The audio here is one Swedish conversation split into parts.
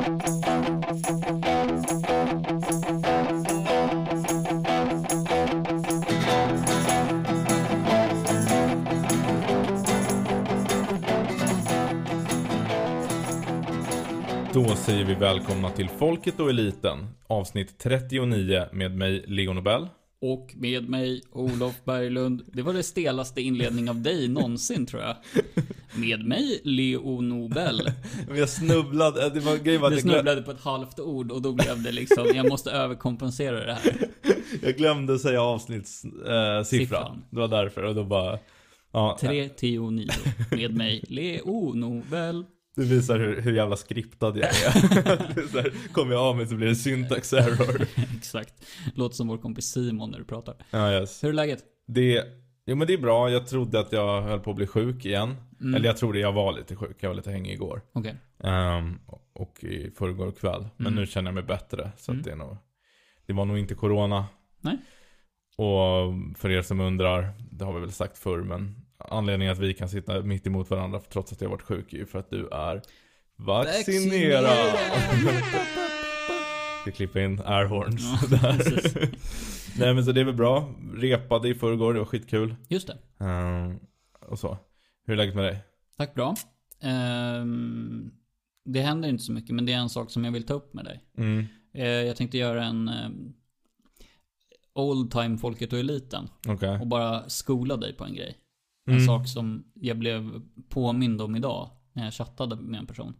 Då säger vi välkomna till Folket och Eliten, avsnitt 39 med mig, Leo Nobel. Och med mig, Olof Berglund. Det var det stelaste inledning av dig någonsin, tror jag. Med mig, Leo Nobel. Jag snubblade, det var grejen var att Du snubblade på ett halvt ord och då blev det liksom, jag måste överkompensera det här. jag glömde säga avsnittssiffran. Eh, siffran. Siffran. Det var därför och då bara... Ja, 3, 10, 9. Med mig, Leo Nobel. Det visar hur, hur jävla skriptad jag är. Kommer jag av mig så blir det syntax error. Exakt. Låter som vår kompis Simon när du pratar. Ja, yes. Hur är läget? Det, jo men det är bra, jag trodde att jag höll på att bli sjuk igen. Mm. Eller jag trodde jag var lite sjuk, jag var lite hängig igår. Okej. Ehm, och i förrgår kväll. Men Mm. nu känner jag mig bättre. Så Mm. det är nog, det var nog inte corona. Nej. Och för er som undrar, det har vi väl sagt förr, men anledningen att vi kan sitta mitt emot varandra trots att jag varit sjuk är för att du är vaccinerad. Ska klippa in airhorns Ja, där. Nej men så det är väl bra. Repade i förrgår, det var skitkul. Just det. Ehm, och så. Hur är läget med dig? Tack bra. Ehm, det händer inte så mycket, men det är en sak som jag vill ta upp med dig. Mm. Eh, jag tänkte göra en um, old time folket och eliten. Okej. Och bara skola dig på en grej. En Mm. sak som jag blev påmind om idag när jag chattade med en person.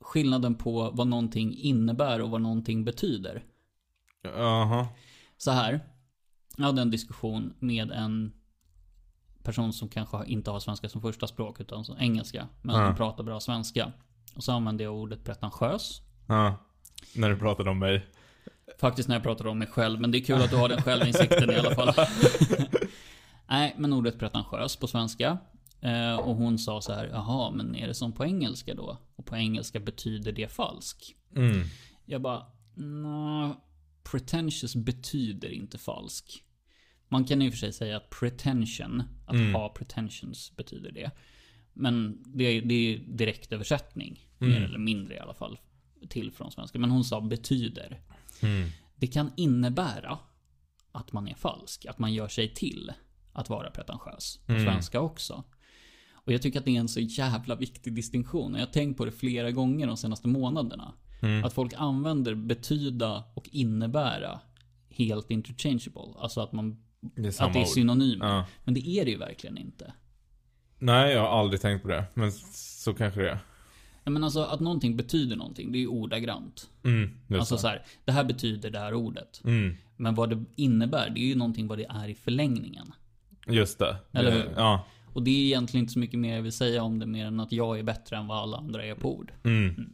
Skillnaden på vad någonting innebär och vad någonting betyder. Jaha. Så här. Jag hade en diskussion med en person som kanske inte har svenska som första språk utan som engelska. Men som pratar bra svenska. Och så använde jag ordet pretentiös. Ja. När du pratade om mig. Faktiskt när jag pratar om mig själv, men det är kul att du har den självinsikten i alla fall. Nej, men ordet pretentiös på svenska. Eh, och hon sa så här, jaha, men är det som på engelska då? Och på engelska betyder det falsk. Mm. Jag bara, nå, pretentious betyder inte falsk. Man kan i och för sig säga att pretension, att Mm. ha pretensions betyder det. Men det är, det är direktöversättning, Mm. mer eller mindre i alla fall, till från svenska. Men hon sa betyder. Mm. Det kan innebära att man är falsk, att man gör sig till att vara pretentiös. På Mm. svenska också. Och jag tycker att det är en så jävla viktig distinktion. Jag har tänkt på det flera gånger de senaste månaderna. Mm. Att folk använder betyda och innebära helt interchangeable. Alltså att, man, Det att det är synonymer. Ja. Men det är det ju verkligen inte. Nej, jag har aldrig tänkt på det. Men så kanske det är. Ja, Men alltså att någonting betyder någonting, det är ju ordagrant. Mm, just Alltså det. så här, det här betyder det här ordet. Mm, Men vad det innebär, det är ju någonting vad det är i förlängningen. Just det. Eller hur? Ja. Och det är egentligen inte så mycket mer jag vill säga om det mer än att jag är bättre än vad alla andra är på ord. Mm.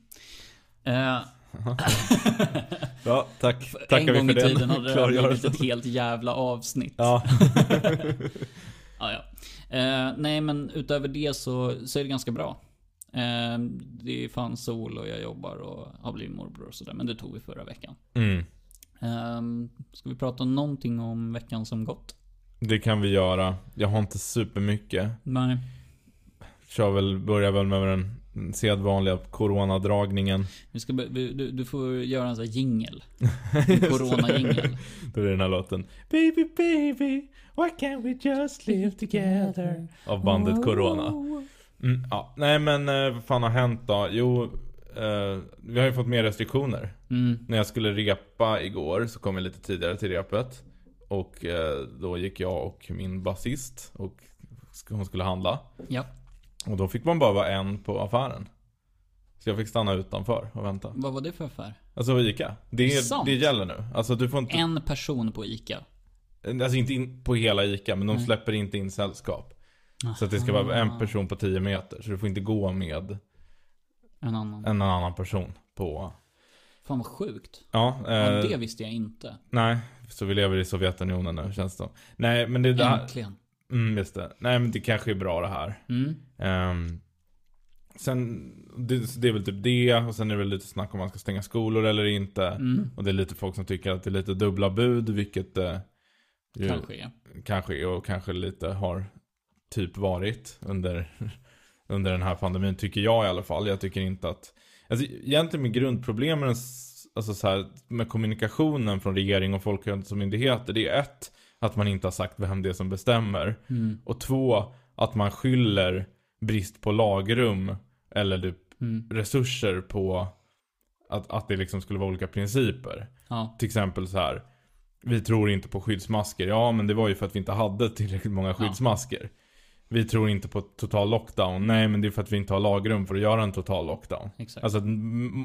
Eh, Ja, tack. en Tackar vi gång i den tiden hade det här blivit ett helt jävla avsnitt. Ja. Ja, ja. Eh, nej, men utöver det så, så är det ganska bra. Eh, det är fan sol och jag jobbar och har blivit morbror och sådär. Men det tog vi förra veckan. Mm. Eh, ska vi prata någonting om veckan som gått? Det kan vi göra. Jag har inte supermycket. Nej. Kör väl, börjar väl med den sedvanliga coronadragningen. Vi ska, du, du får göra en sån här jingel. Corona-jingel. Då är det den här låten. Baby baby, why can't we just live together? Av bandet Corona. Mm, ja. Nej men eh, vad fan har hänt då? Jo, eh, vi har ju fått mer restriktioner. Mm. När jag skulle repa igår så kom jag lite tidigare till repet. Och eh, då gick jag och min basist och hon skulle handla. Ja. Och då fick man bara vara en på affären. Så jag fick stanna utanför och vänta. Vad var det för affär? Alltså Ica. Det, Sant? det gäller nu. Alltså du får inte, En person på ICA. alltså inte in på hela Ica, men de Nej. släpper inte in sällskap. Så att det ska vara en person på 10 meter. Så du får inte gå med En annan. en annan person på... Fan vad sjukt. Ja, Ja, eh, det visste jag inte. nej. Så vi lever i Sovjetunionen nu känns det. Nej, men det där... Äntligen. Mm, just det. Nej, men det kanske är bra det här. Mm. Ehm, sen, det, det är väl typ det. Och sen är det väl lite snack om man ska stänga skolor eller inte. Mm. Och det är lite folk som tycker att det är lite dubbla bud, vilket eh, ju Kanske är. kanske är och kanske lite har typ varit under, under den här pandemin. Tycker jag i alla fall. Jag tycker inte att Alltså egentligen med grundproblemen alltså så här, med kommunikationen från regering och folkhälsomyndigheter. Det är ett, att man inte har sagt vem det är som bestämmer. Mm. Och två, att man skyller brist på lagrum eller typ Mm. resurser på att, att det liksom skulle vara olika principer. Ja. Till exempel så här. Vi tror inte på skyddsmasker. Ja, men det var ju för att vi inte hade tillräckligt många skyddsmasker. Vi tror inte på total lockdown. Nej, men det är för att vi inte har lagrum för att göra en total lockdown. Exakt. Alltså,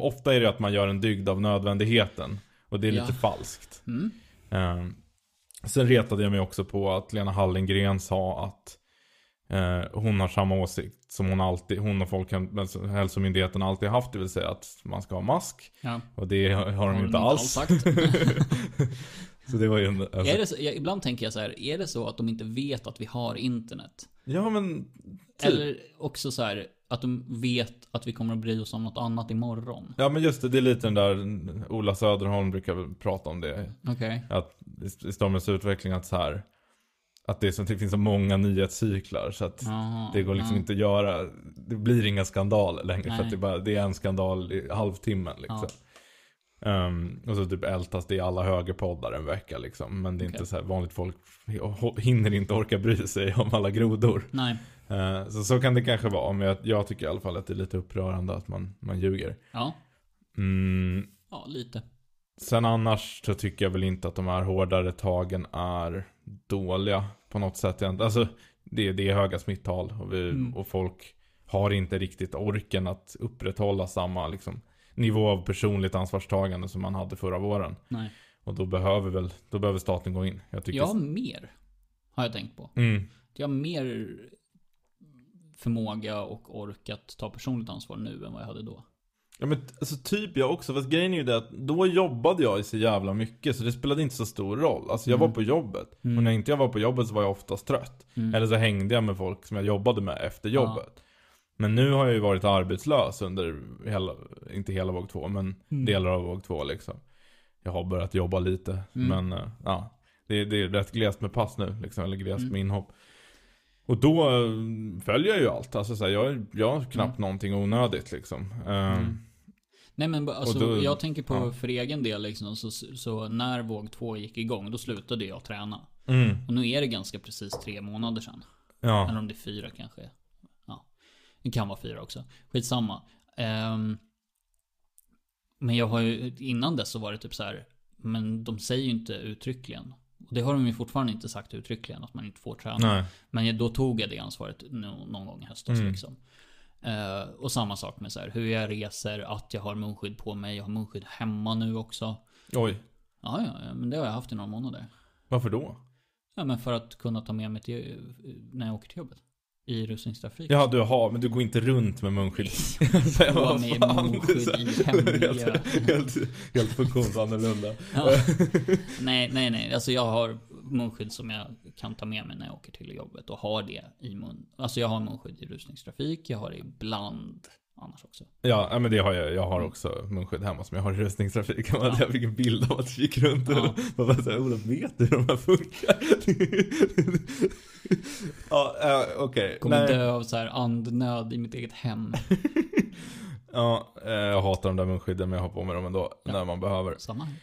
ofta är det att man gör en dygd av nödvändigheten. Och det är Ja. lite falskt. Mm. Eh, sen retade jag mig också på att Lena Hallengren sa att eh, hon har samma åsikt som hon alltid, hon och Folkhälsomyndigheten alltid haft. Det vill säga att man ska ha mask. Ja. Och det har, har de inte alls. sagt. Så det var en, alltså, är det så, ibland tänker jag så här, är det så att de inte vet att vi har internet? Ja men, typ. Eller också så här, att de vet att vi kommer att bry oss om något annat imorgon? Ja men just det, det är lite den där Ola Söderholm brukar prata om det. Okej. Att i Stormens utveckling att så här Att det, är så, det finns så många nyhetscyklar så att Jaha, det går liksom ja. inte att göra Det blir inga skandaler längre för Nej. att det, är bara, det är en skandal i halvtimmen liksom. Ehm, och så typ ältas det i alla högerpoddar en vecka liksom. Men det är inte Okej. så här, vanligt folk hinner inte orka bry sig om alla grodor. Nej. Eh, så så kan det kanske vara. Men jag, jag tycker i alla fall att det är lite upprörande att man, man ljuger. Ja. Mm, Ja, lite. sen annars så tycker jag väl inte att de här hårdare tagen är dåliga på något sätt. Alltså det, det är höga smittal och, vi, Mm. och folk har inte riktigt orken att upprätthålla samma liksom, nivå av personligt ansvarstagande som man hade förra våren. Nej. Och då behöver väl, då behöver staten gå in. Jag tycker... Jag har mer, har jag tänkt på. Mm. Jag har mer förmåga och ork att ta personligt ansvar nu än vad jag hade då. Ja men alltså typ jag också, fast grejen är ju det att då jobbade jag så jävla mycket så det spelade inte så stor roll. Alltså jag Mm. var på jobbet. Mm. Och när inte jag var på jobbet så var jag oftast trött. Mm. Eller så hängde jag med folk som jag jobbade med efter jobbet. Men nu har jag ju varit arbetslös under hela, inte hela våg två, men Mm. delar av våg två liksom. Jag har börjat jobba lite, Mm. men eh, ja. Det, det är rätt glest med pass nu, liksom, eller glest Mm. med inhopp. Och då eh, följer jag ju allt. Alltså så här, jag, jag har knappt någonting onödigt liksom. Mm. Nej men alltså, då- jag tänker på ja. för egen del liksom, så, så när våg två gick igång, då slutade jag träna. Mm, Och nu är det ganska precis tre månader sedan. ja. Eller om det är fyra kanske. Det kan vara fyra också. Skitsamma. Ehm, men jag har ju, innan dess så var det typ så här. Men de säger ju inte uttryckligen. Och det har de ju fortfarande inte sagt uttryckligen, att man inte får träna. Nej. Men då tog jag det ansvaret nå- någon gång i höstas Mm. liksom. Eh, och samma sak med så här, hur jag reser, att jag har munskydd på mig. Jag har munskydd hemma nu också. Oj. Ja, ja, ja, men det har jag haft i några månader. Varför då? Ja, men för att kunna ta med mig till, när jag åker till jobbet. I rusningstrafik. Ja, du har, men du går inte runt med munskydd. På med munskydd i hemmiljö. helt, helt, helt funktionsannorlunda. Ja. Nej, nej, nej. Alltså jag har munskydd som jag kan ta med mig när jag åker till jobbet och har det i mun. Alltså jag har munskydd i rusningstrafik. Jag har det ibland annars också. Ja, men det har jag. Jag har också munskydd hemma som jag har i rustningstrafik. Ja. Jag fick en bild av att du gick runt Ja. och bara såhär, Olof vet du hur de här funkar? ja, uh, okej. Kommer Nej. dö av så här andnöd i mitt eget hem. Ja, eh, jag hatar de där munskydden men jag har på mig dem ändå Ja. när man behöver. Samma här.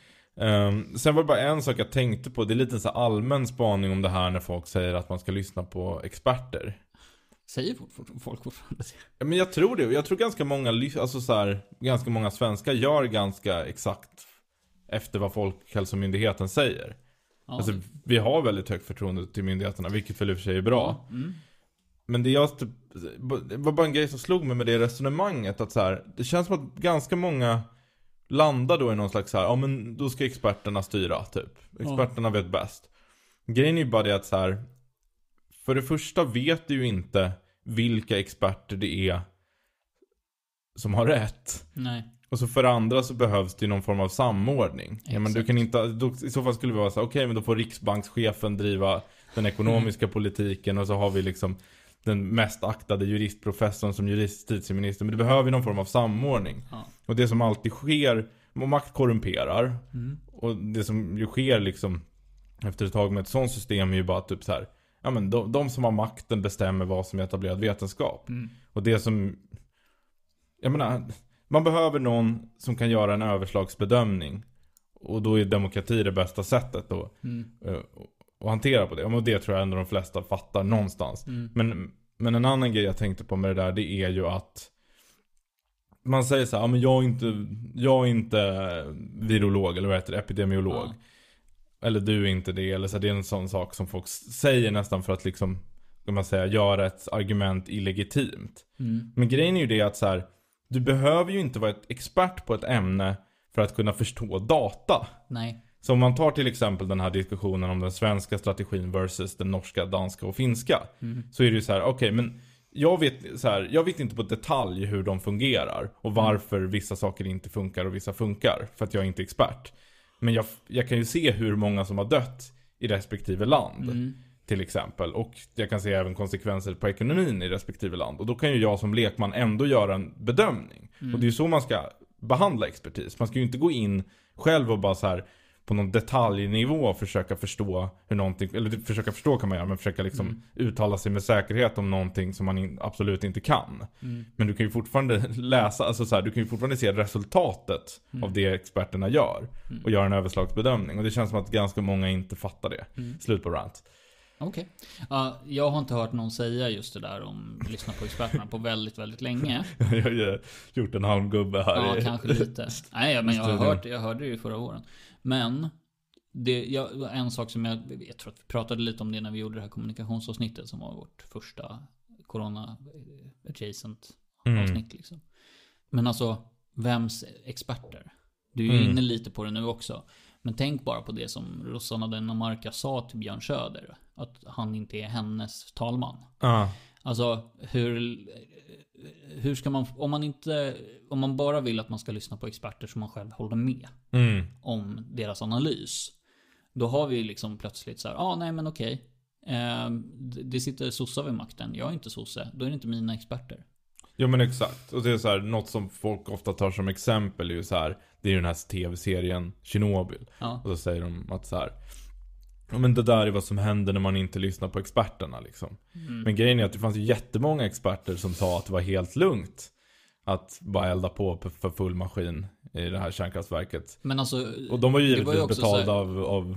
Ehm, sen var det bara en sak jag tänkte på. Det är lite så allmän spaning om det här när folk säger att man ska lyssna på experter. Säger folk fortfarande det? Ja, Men jag tror det. Jag tror ganska många, alltså så här, ganska många svenskar gör ganska exakt efter vad Folkhälsomyndigheten säger. Ja. Alltså, vi har väldigt högt förtroende till myndigheterna, vilket väl i och för sig är bra. Mm. Men det, jag, typ, det var bara en grej som slog mig med det resonemanget. Att så här, det känns som att ganska många landar då i någon slags så här, ja men då ska experterna styra typ. Experterna vet bäst. Grejen är ju bara det att så här, för det första vet du ju inte vilka experter det är som har rätt. Nej. Och så för det andra så behövs det ju någon form av samordning. Ja, men du kan inte, då, I så fall skulle vi vara så här, okej men då får riksbankschefen driva den ekonomiska politiken och så har vi liksom den mest aktade juristprofessorn som justitieminister. Men det behöver ju någon form av samordning. Ja. Och det som alltid sker, och makt korrumperar. Mm. Och det som ju sker liksom efter ett tag med ett sånt system är ju bara typ så här. Ja men de, de som har makten bestämmer vad som är etablerad vetenskap. Mm. Och det som, jag menar, man behöver någon som kan göra en överslagsbedömning. Och då är demokrati det bästa sättet då. Mm. eh, att hantera på det. Och det tror jag ändå de flesta fattar någonstans. Mm. Men, men en annan grej jag tänkte på med det där, det är ju att man säger så här, ja, men jag är inte, jag är inte virolog, eller vad heter det, epidemiolog. Ja. Eller du är inte det, eller så det är en sån sak som folk säger nästan för att liksom, kan man säga, göra ett argument illegitimt. Mm. Men grejen är ju det att så här, du behöver ju inte vara ett expert på ett ämne för att kunna förstå data. Nej. Så om man tar till exempel den här diskussionen om den svenska strategin versus den norska, danska och finska. Mm. Så är det ju så här, okej men jag vet, så här, jag vet inte på detalj hur de fungerar. Och varför vissa saker inte funkar och vissa funkar. För att jag är inte expert. Men jag, jag kan ju se hur många som har dött i respektive land. Mm. Till exempel. Och jag kan se även konsekvenser på ekonomin i respektive land. Och då kan ju jag som lekman ändå göra en bedömning. Och det är ju så man ska behandla expertis. Man ska ju inte gå in själv och bara så här på någon detaljnivå försöka förstå hur någonting, eller försöka förstå kan man göra, men försöka liksom uttala sig med säkerhet om någonting som man in, absolut inte kan. Mm. Men du kan ju fortfarande läsa, alltså så här, du kan ju fortfarande se resultatet av det experterna gör. Och göra en överslagsbedömning. Och det känns som att ganska många inte fattar det. Slut på rant. Okej. Ja, jag har inte hört någon säga just det där om lyssna på experterna på väldigt, väldigt länge. jag har ju gjort en halmgubbe här Ja, i- kanske lite. Nej, men jag har hört, jag hörde det ju förra våren. Men det, jag, en sak som jag, jag tror att vi pratade lite om det när vi gjorde det här kommunikationsavsnittet som var vårt första corona eh, adjacent Mm. avsnitt liksom. Men alltså, vems experter? Du är ju Mm. inne lite på det nu också. Men tänk bara på det som Rosanna Dinamarca sa till Björn Söder. Att han inte är hennes talman. Ja. Alltså hur, hur ska man, om man inte, om man bara vill att man ska lyssna på experter som man själv håller med Mm. om deras analys. Då har vi liksom plötsligt så här, ah, nej men okej. Eh, det sitter sossar vid makten, jag är inte sosse, då är det inte mina experter. Ja men exakt. Och det är så här, något som folk ofta tar som exempel är ju så här. Det är ju den här tv-serien Chernobyl. Ja. Och så säger de att så här. Men det där är vad som händer när man inte lyssnar på experterna liksom. Mm. Men grejen är att det fanns ju jättemånga experter som sa att det var helt lugnt. Att bara elda på för full maskin i det här kärnkraftverket. Men alltså, Och de var ju det var givetvis också betalda här- av, av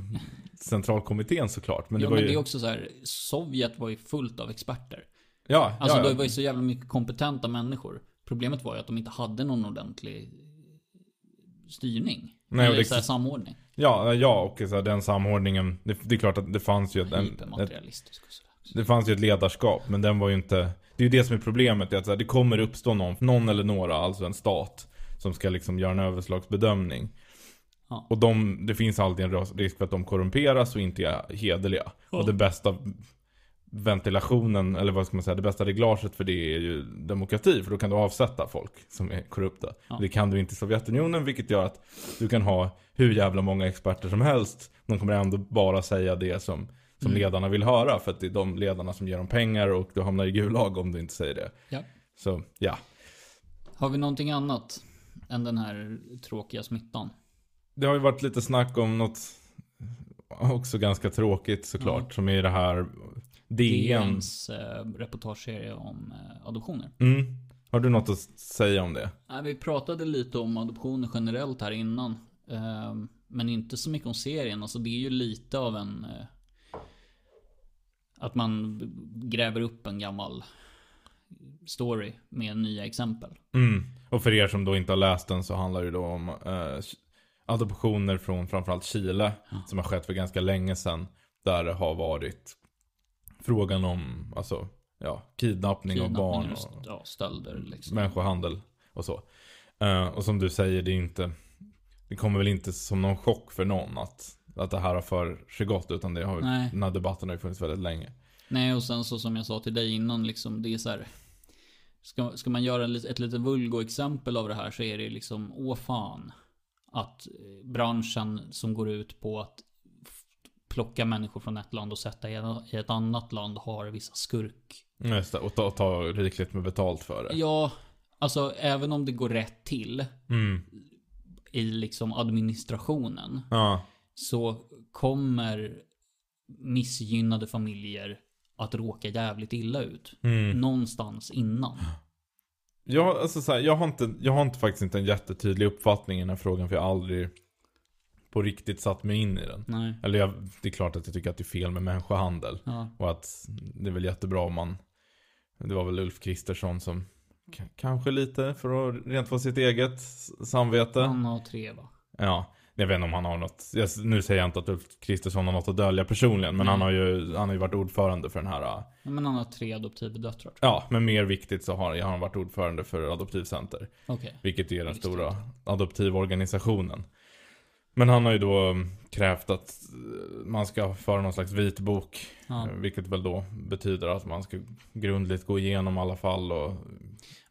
centralkommittén såklart. Men det ja, var men ju... det är också så här, Sovjet var ju fullt av experter. Ja, Alltså ja, ja. det var ju så jävla mycket kompetenta människor. Problemet var ju att de inte hade någon ordentlig styrning. Nej, Eller det- så här, samordning. Ja, ja och så här, den samordningen. Det, det är klart att det fanns ju ett, en, ett, det fanns ju ett ledarskap. Men den var ju inte... Det är ju det som är problemet. är Att så här, det kommer uppstå någon, någon eller några, alltså en stat. Som ska liksom göra en överslagsbedömning. Ja. Och de, det finns alltid en risk för att de korrumperas och inte är hederliga. Ja. Och det bästa ventilationen, eller vad ska man säga, det bästa reglaget för det är ju demokrati. För då kan du avsätta folk som är korrupta. Ja. Det kan du inte i Sovjetunionen, vilket gör att du kan ha hur jävla många experter som helst. De kommer ändå bara säga det som, som Mm. ledarna vill höra. För att det är de ledarna som ger dem pengar och du hamnar i gulag om du inte säger det. Ja. Så, ja. Har vi någonting annat än den här tråkiga smittan? Det har ju varit lite snack om något också ganska tråkigt såklart. Som är det här. DNs eh, reportageserie om eh, adoptioner. Mm. Har du något att säga om det? Nej, vi pratade lite om adoptioner generellt här innan. Eh, men inte så mycket om serien. Alltså det är ju lite av en... Eh, att man gräver upp en gammal story med nya exempel. Mm. Och för er som då inte har läst den så handlar det då om eh, adoptioner från framförallt Chile. Som har skett för ganska länge sedan. Där det har varit frågan om alltså, ja, kidnappning, av barn och ja, stölder liksom. människohandel och så. Eh, och som du säger, det är inte Det kommer väl inte som någon chock för någon att, att det här har för sig gott utan det har, Nej. den här debatten har ju funnits väldigt länge. Nej, och sen så som jag sa till dig innan, liksom, det är så här. Ska, ska man göra en ett lite vulgo-exempel av det här så är det liksom, åh fan. Att eh, branschen som går ut på att plocka människor från ett land och sätta i ett- annat land har vissa skurk. Just det, och ta, ta rikligt med betalt för det. Ja, alltså även om det går rätt till Mm. i liksom administrationen. Ja. Så kommer missgynnade familjer att råka jävligt illa ut. Mm. Någonstans innan. Jag, alltså så här, jag, har inte, jag har inte faktiskt inte en jättetydlig uppfattning i den här frågan för jag har aldrig på riktigt satt mig in i den. Nej. Eller jag, det är klart att jag tycker att det är fel med människohandel. Ja. Och att det är väl jättebra om man Det var väl Ulf Kristersson som k- Kanske lite för att rent få sitt eget samvete Han har tre va? Ja Jag vet inte om han har något jag, Nu säger jag inte att Ulf Kristersson har något att dölja personligen Men Nej. han har ju Han har ju varit ordförande för den här äh, Ja, men han har tre adoptivdöttrar Ja men mer viktigt så har, har han varit ordförande för Adoptivcenter. Okej. Vilket är den Visste stora adoptivorganisationen. Men han har ju då um, krävt att eh, man ska föra någon slags vitbok. Ja. eh, Vilket väl då betyder att man ska grundligt gå igenom alla fall och...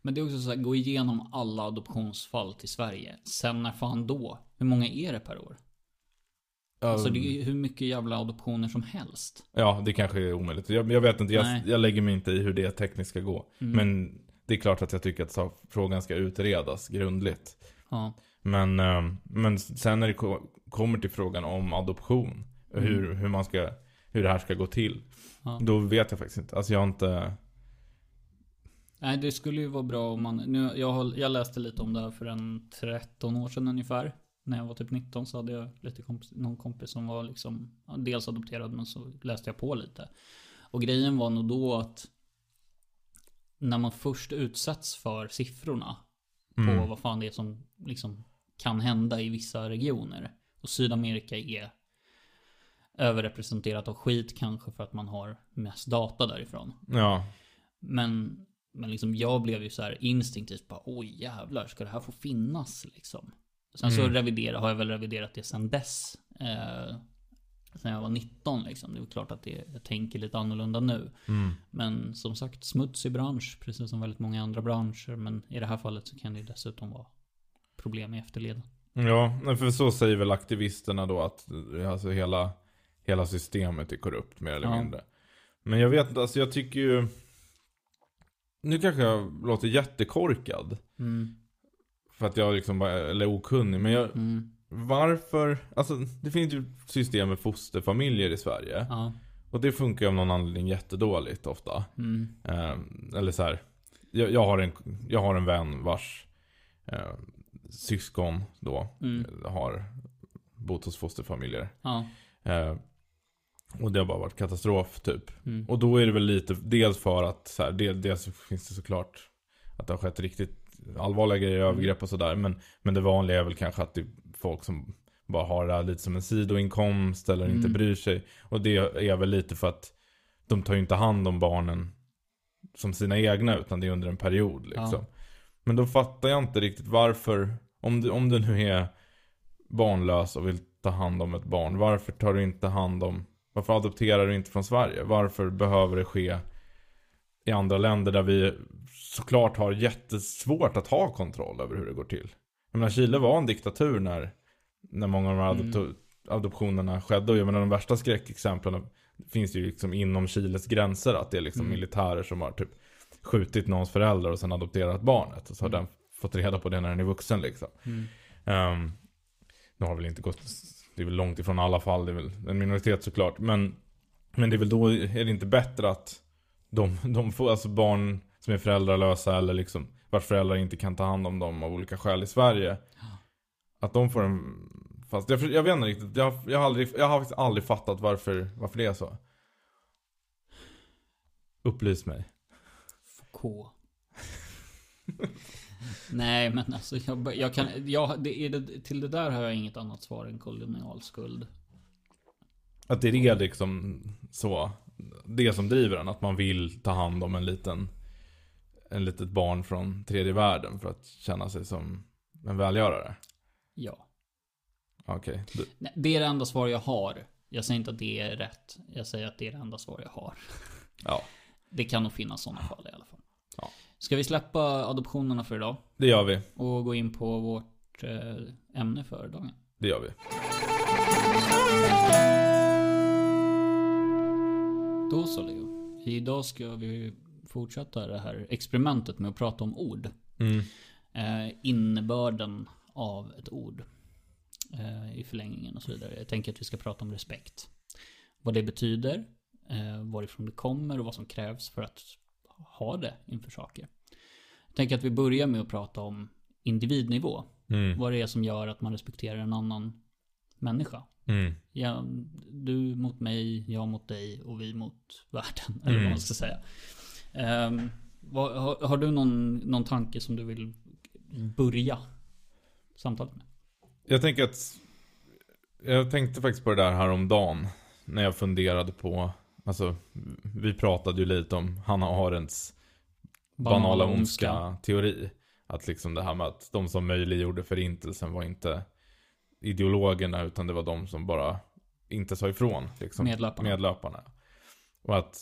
Men det är också så här, gå igenom alla adoptionsfall till Sverige. Sen när fan då? Hur många är det per år? Alltså det är ju hur mycket jävla adoptioner som helst. Ja, det kanske är omöjligt. Jag, jag vet inte, jag, jag lägger mig inte i hur det tekniskt ska gå. Mm. Men det är klart att jag tycker att frågan ska utredas grundligt. Ja. Men, eh, men sen när det ko- kommer till frågan om adoption. och Hur, hur man ska, hur det här ska gå till. Ja. Då vet jag faktiskt inte. Alltså jag har inte... Nej, det skulle ju vara bra om man... Nu, jag, har- jag läste lite om det här för en 13 år sedan ungefär. När jag var typ 19 så hade jag lite kompis, någon kompis som var liksom dels adopterad men så läste jag på lite. Och grejen var nog då att när man först utsätts för siffrorna på Mm. vad fan det är som liksom kan hända i vissa regioner. Och Sydamerika är överrepresenterat av skit kanske för att man har mest data därifrån. Ja. Men, men liksom jag blev ju så här instinktivt bara oj jävlar ska det här få finnas liksom. Sen så Mm. revidera, har jag väl reviderat det sen dess. Eh, sen jag var 19 liksom. Det är klart att det, jag tänker lite annorlunda nu. Mm. Men som sagt smutsig bransch precis som väldigt många andra branscher. Men i det här fallet så kan det ju dessutom vara problem i efterleden. Ja, för så säger väl aktivisterna då att alltså hela, hela systemet är korrupt mer eller Ja. mindre. Men jag vet inte, alltså jag tycker ju... Nu kanske jag låter jättekorkad. Mm. För att jag liksom bara, eller okunnig. Men jag, Mm. varför? Alltså det finns ju system med fosterfamiljer i Sverige. Ja. Och det funkar ju av någon anledning jättedåligt ofta. Mm. Eh, eller så här. Jag, jag, har en, jag har en vän vars eh, syskon då Mm. eh, har bott hos fosterfamiljer. Ja. Eh, och det har bara varit katastrof typ. Mm. Och då är det väl lite, dels för att så här, del, dels finns det såklart att det har skett riktigt allvarliga grejer, Mm. övergrepp och sådär. Men, men det vanliga är väl kanske att det är folk som bara har det här lite som en sidoinkomst eller inte Mm. bryr sig. Och det är väl lite för att de tar ju inte hand om barnen som sina egna utan det är under en period liksom. Ja. Men då fattar jag inte riktigt varför, om du, om du nu är barnlös och vill ta hand om ett barn, varför tar du inte hand om, varför adopterar du inte från Sverige? Varför behöver det ske i andra länder där vi såklart har jättesvårt att ha kontroll över hur det går till? Jag menar Chile var en diktatur när, när många av de här Mm. adoptionerna skedde. Och jag menar de värsta skräckexemplen finns ju liksom inom Chiles gränser. Att det är liksom Mm. militärer som har typ skjutit någons föräldrar och sen adopterat barnet. Och så har Mm. den fått reda på det när den är vuxen liksom. Mm. Um, nu har väl inte gått, det är väl långt ifrån alla fall, det är väl en minoritet såklart. Men, men det är väl då, är det inte bättre att de, de får, alltså barn som är föräldralösa eller liksom vars föräldrar inte kan ta hand om dem av olika skäl i Sverige. Att de får en, fast jag, jag vet inte riktigt, jag, jag, har aldrig, jag har faktiskt aldrig fattat varför, varför det är så. Upplys mig. K. Nej men alltså jag, jag kan, jag, det det, till det där har jag inget annat svar än kolonialskuld. Att det är liksom så. Det som driver en. Att man vill ta hand om en liten En litet barn från tredje världen för att känna sig som en välgörare. Ja. Okej. Du- Nej, Det är det enda svar jag har. Jag säger inte att det är rätt. Jag säger att det är det enda svar jag har. Ja, Det kan nog finnas sådana fall i alla fall. Ska vi släppa adoptionerna för idag? det gör vi. Och gå in på vårt eh, ämne för dagen? Det gör vi. Då så Leo. Idag ska vi fortsätta det här experimentet med att prata om ord. Mm. Eh, innebörden av ett ord. Eh, I förlängningen och så vidare. Jag tänker att vi ska prata om respekt. Vad det betyder. Eh, varifrån det kommer och vad som krävs för att ha det inför saker. tänker att vi börjar med att prata om individnivå. Mm. Vad det är som gör att man respekterar en annan människa. Mm. Ja, du mot mig, jag mot dig och vi mot världen. Eller vad Mm. man ska säga. Ehm, vad, har, har du någon, någon tanke som du vill börja samtalet med? Jag tänker att Jag tänkte faktiskt på det där här om dagen När jag funderade på Alltså Vi pratade ju lite om Hanna Arendts Banala ondska teori Att liksom det här med att de som möjliggjorde förintelsen var inte Ideologerna utan det var de som bara Inte sa ifrån liksom, Medlöparna. medlöparna Och att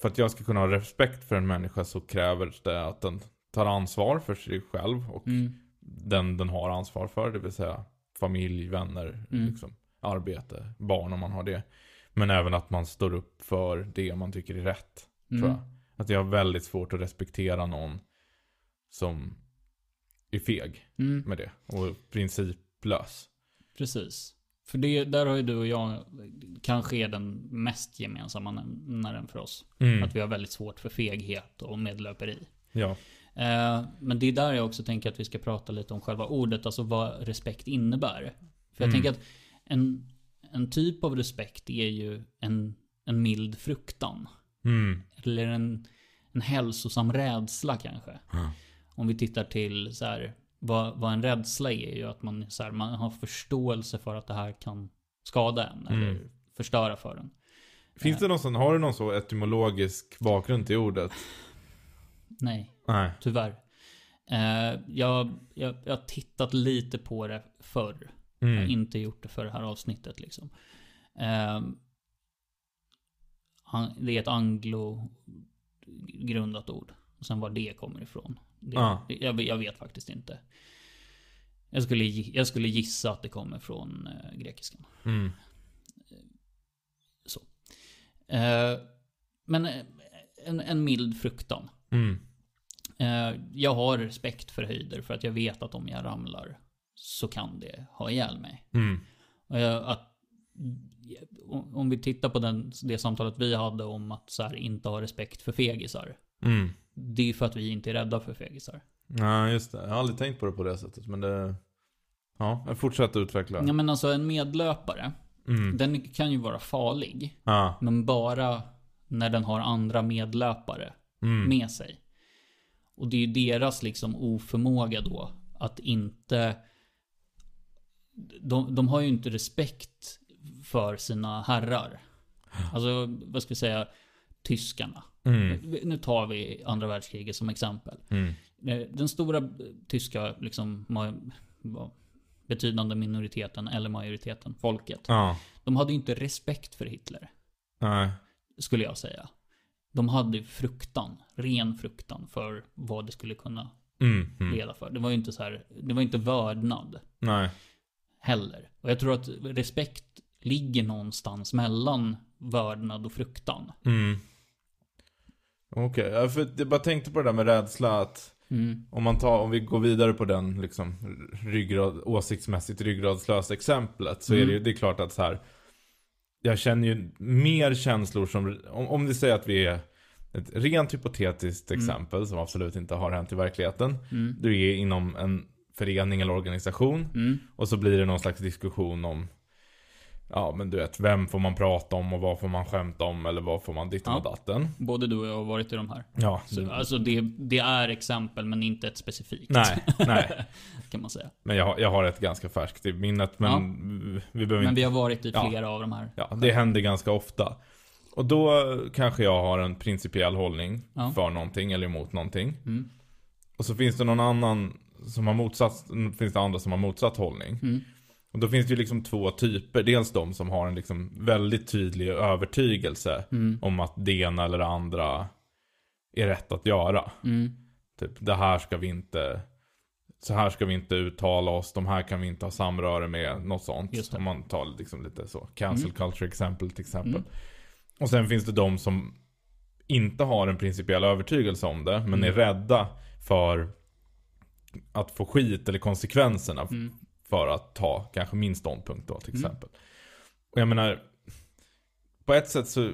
För att jag ska kunna ha respekt för en människa så kräver det att den tar ansvar för sig själv och Mm. den den har ansvar för, det vill säga familj, vänner, Mm. liksom, arbete, barn om man har det. Men även att man står upp för det man tycker är rätt, Mm. tror jag. Att jag har väldigt svårt att respektera någon som är feg Mm. med det och principlös. Precis. För det, där har ju du och jag kanske är den mest gemensamma nämnaren för oss. Mm. Att vi har väldigt svårt för feghet och medlöperi. Ja. Eh, men det är där jag också tänker att vi ska prata lite om själva ordet, alltså vad respekt innebär. För jag Mm. tänker att en, en typ av respekt är ju en, en mild fruktan. Mm. Eller en, en hälsosam rädsla kanske. Ja. Om vi tittar till så här, vad, vad en rädsla är, är ju att man, så här, man har förståelse för att det här kan skada en. Mm. Eller förstöra för en. Finns det någon sån, har du någon så etymologisk bakgrund till ordet? Nej. Nej. Tyvärr. Eh, jag, jag, jag har tittat lite på det förr. Jag har Mm. inte gjort det för det här avsnittet liksom. Eh, det är ett anglo-grundat ord. Och sen var det kommer ifrån. Det, Ah. jag, jag vet faktiskt inte. Jag skulle, jag skulle gissa att det kommer från eh, grekiskan. Mm. Eh, men eh, en, en mild fruktan. Mm. Eh, jag har respekt för höjder för att jag vet att om jag ramlar så kan det ha ihjäl mig. Mm. Att, om vi tittar på den, det samtalet vi hade om att så här, inte ha respekt för fegisar. Mm. Det är för att vi inte är rädda för fegisar. Nej, just det. Jag har aldrig tänkt på det på det sättet, men det... Ja, jag fortsätter utveckla. Ja men alltså en medlöpare, Mm. den kan ju vara farlig. Ja. Men bara när den har andra medlöpare Mm. med sig. Och det är ju deras liksom oförmåga då att inte... De, de har ju inte respekt för sina herrar. Alltså, vad ska vi säga? Tyskarna. Mm. Nu tar vi andra världskriget som exempel. Mm. Eh, Den stora tyska, liksom, betydande minoriteten, eller majoriteten, folket. Ja. De hade ju inte respekt för Hitler Nej. skulle jag säga. De hade fruktan, ren fruktan för vad det skulle kunna Mm. Mm. leda för. Det var ju inte så här, det var inte vördnad Nej. Heller. Och jag tror att respekt ligger någonstans mellan vördnad och fruktan. Mm. Okej, för jag bara tänkte på det där med rädsla att Mm. om man tar, om vi går vidare på den liksom ryggrad, åsiktsmässigt ryggradslösa exemplet så är Mm. det ju, det är klart att så här jag känner ju mer känslor som, om, om vi säger att vi är ett rent hypotetiskt Mm. exempel som absolut inte har hänt i verkligheten. Mm. Du är inom en förening eller organisation Mm. och så blir det någon slags diskussion om Ja men du vet, vem får man prata om och vad får man skämta om eller vad får man ditten och Ja. datten. Både du och jag har varit i de här. Ja, Så, alltså det, det är exempel men inte ett specifikt. nej, nej. Kan man säga. Men jag, har- jag har ett ganska färskt i minnet men vi behöver Men inte vi har varit i Ja. flera av de här. Ja, det händer ganska ofta. Och då kanske jag har en principiell hållning Ja. för någonting eller emot någonting. Mm. Och så finns det någon annan som har motsatt, finns det andra som har motsatt hållning. Mm. Och då finns det ju liksom två typer. Dels de som har en liksom väldigt tydlig övertygelse Mm. om att det ena eller det andra är rätt att göra. Mm. Typ, det här ska vi inte, så här ska vi inte uttala oss, de här kan vi inte ha samröre med, något sånt. Om man tar liksom lite så, cancel Mm. culture exempel till exempel. Mm. Och sen finns det de som inte har en principiell övertygelse om det, men Mm. är rädda för att få skit eller konsekvenserna Mm. för att ta kanske min ståndpunkt då till Mm. exempel. Och jag menar, på ett sätt så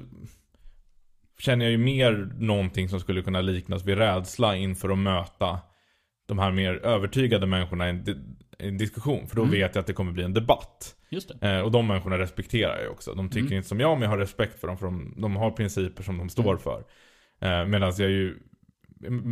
känner jag ju mer någonting som skulle kunna liknas vid rädsla inför att möta de här mer övertygade människorna i en, di- en diskussion. För då Mm. vet jag att det kommer bli en debatt. Eh, och de människorna respekterar jag också. De tycker Mm. inte som jag, men jag har respekt för dem. För de, de har principer som de står Mm. för. Eh, Medan jag ju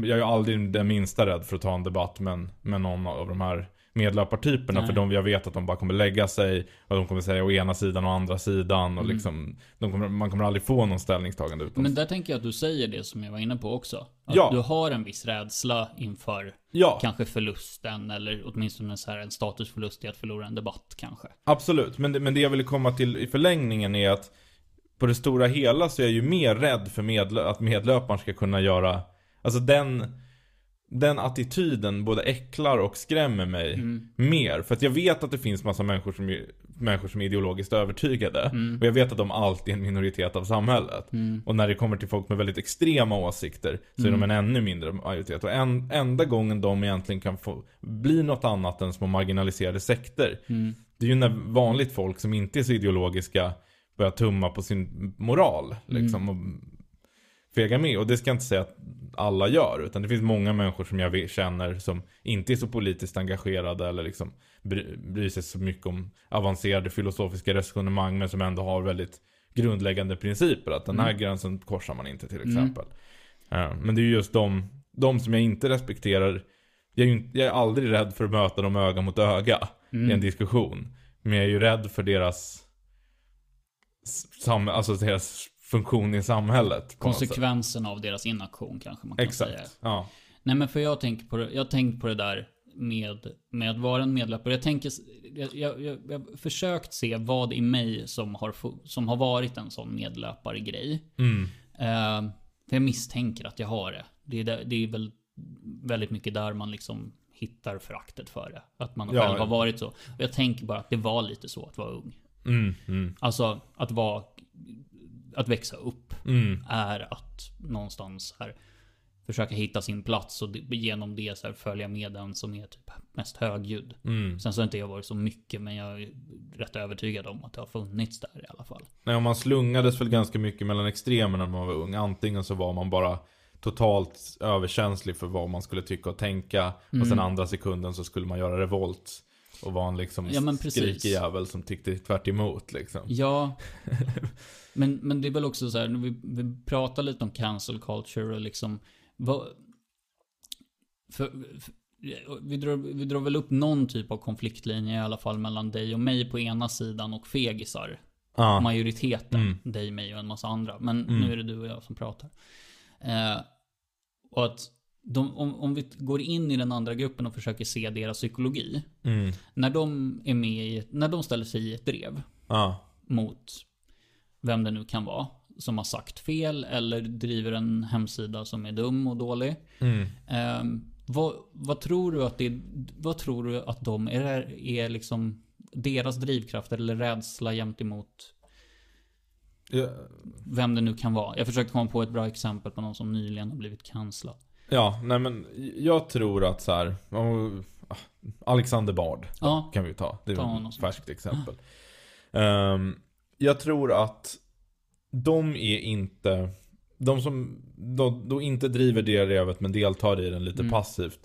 jag är aldrig den minsta rädd för att ta en debatt med, med någon av de här medlöpartyperna. Nej. För de, jag vet att de bara kommer lägga sig. Och de kommer säga å ena sidan och andra sidan. Och Mm. liksom, kommer, man kommer aldrig få någon ställningstagande utan. Men där tänker jag att du säger det som jag var inne på också. Att Ja. du har en viss rädsla inför ja, kanske förlusten eller åtminstone så här en statusförlust i att förlora en debatt kanske. absolut. Men det, men det jag ville komma till i förlängningen är att på det stora hela så är jag ju mer rädd för medlö- att medlöparen ska kunna göra Alltså den Den attityden både äcklar och skrämmer mig Mm. mer. För att jag vet att det finns massa människor som, människor som är ideologiskt övertygade. Mm. Och jag vet att de alltid är en minoritet av samhället. Mm. Och när det kommer till folk med väldigt extrema åsikter så är de en ännu mindre majoritet. Och en, enda gången de egentligen kan få bli något annat än små marginaliserade sekter. Mm. Det är ju när vanligt folk som inte är så ideologiska börjar tumma på sin moral. Liksom, och fega med. Och det ska jag inte säga att alla gör. Utan det finns många människor som jag känner som inte är så politiskt engagerade. Eller liksom bry, bryr sig så mycket om avancerade filosofiska resonemang. Men som ändå har väldigt grundläggande principer. Att den här gränsen korsar man inte till exempel. Ja, men det är ju just de, de som jag inte respekterar. Jag är, ju, jag är aldrig rädd för att möta dem öga mot öga i en diskussion. Men jag är ju rädd för deras sam, alltså deras funktion i samhället. Konsekvenserna av deras inaktion kanske man kan säga. Exakt. Ja. Nej men för jag tänker på det, jag tänkt på det där med, med att vara en medlöpare. Jag tänker, jag, jag, jag, jag har försökt se vad i mig som har, som har varit en sån medlöpare-grej. Mm. Eh, för jag misstänker att jag har det. Det är, där, det är väl väldigt mycket där man liksom hittar föraktet för det. Att man Ja. själv har varit så. Och jag tänker bara att det var lite så att vara ung. Mm. Mm. Alltså att vara... Att växa upp Mm. är att någonstans här försöka hitta sin plats och genom det så här följa med den som är typ mest högljudd. Mm. Sen så har inte jag varit så mycket men jag är rätt övertygad om att det har funnits där i alla fall. Nej, och man slungades väl ganska mycket mellan extremerna när man var ung. Antingen så var man bara totalt överkänslig för vad man skulle tycka och tänka. Och sen andra sekunden så skulle man göra revolt. Och vara en liksom Ja, men skrikig jävel som tyckte tvärt emot liksom. Ja. Men, men det är väl också så här, vi, vi pratar lite om cancel culture och liksom... Vad, för, för, vi, drar, vi drar väl upp någon typ av konfliktlinje i alla fall mellan dig och mig på ena sidan och fegisar. Ja. Majoriteten. Mm. Dig, mig och en massa andra. Men Mm. nu är det du och jag som pratar. Eh, och att de, om, om vi går in i den andra gruppen och försöker se deras psykologi. Mm. När de är med i, när de ställer sig i ett drev Ja. mot vem det nu kan vara. Som har sagt fel eller driver en hemsida som är dum och dålig. Mm. Ehm, vad, vad tror du att det Vad tror du att de är, är liksom deras drivkrafter eller rädsla gentemot vem det nu kan vara? Jag försökte komma på ett bra exempel på någon som nyligen har blivit cancellad. Ja, nej men jag tror att så här. Alexander Bard Ja, kan vi ta. Det är Ta ett färskt exempel. Ehm, jag tror att de är inte, de som då, då inte driver det revet men deltar i den lite Mm. passivt.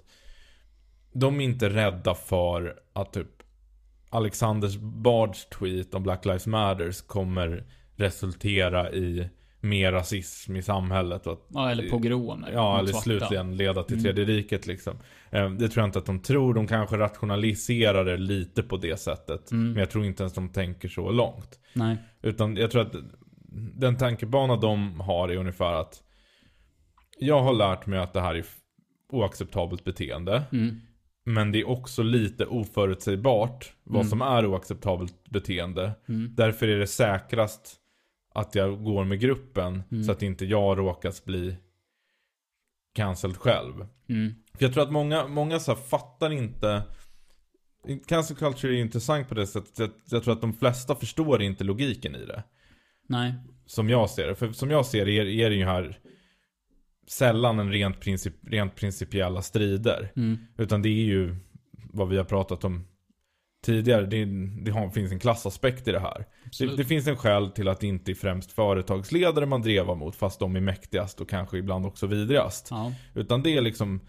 De är inte rädda för att typ Alexanders Bards tweet om Black Lives Matters kommer resultera i mer rasism i samhället. Och att ja eller pogromer. Ja, eller svarta. slutligen leda till Mm. tredje riket liksom. Eh, Det tror jag inte att de tror. De kanske rationaliserar det lite på det sättet. Mm. Men jag tror inte ens de tänker så långt. Nej. Utan jag tror att den tankebana de har är ungefär att jag har lärt mig att det här är oacceptabelt beteende. Mm. Men det är också lite oförutsägbart vad Mm. som är oacceptabelt beteende. Mm. Därför är det säkrast att jag går med gruppen Mm. så att inte jag råkas bli cancelled själv. Mm. För jag tror att många, många så fattar inte Cancel culture är intressant på det sättet att jag tror att de flesta förstår inte logiken i det. Nej. Som jag ser det. För som jag ser det är, är det ju här sällan en rent, princip, rent principiella strider. Mm. Utan det är ju vad vi har pratat om tidigare. Det, det finns en klassaspekt i det här. Det, det finns en skäl till att det inte är främst företagsledare man drevar mot. Fast de är mäktigast och kanske ibland också vidrigast. Ja. Utan det är liksom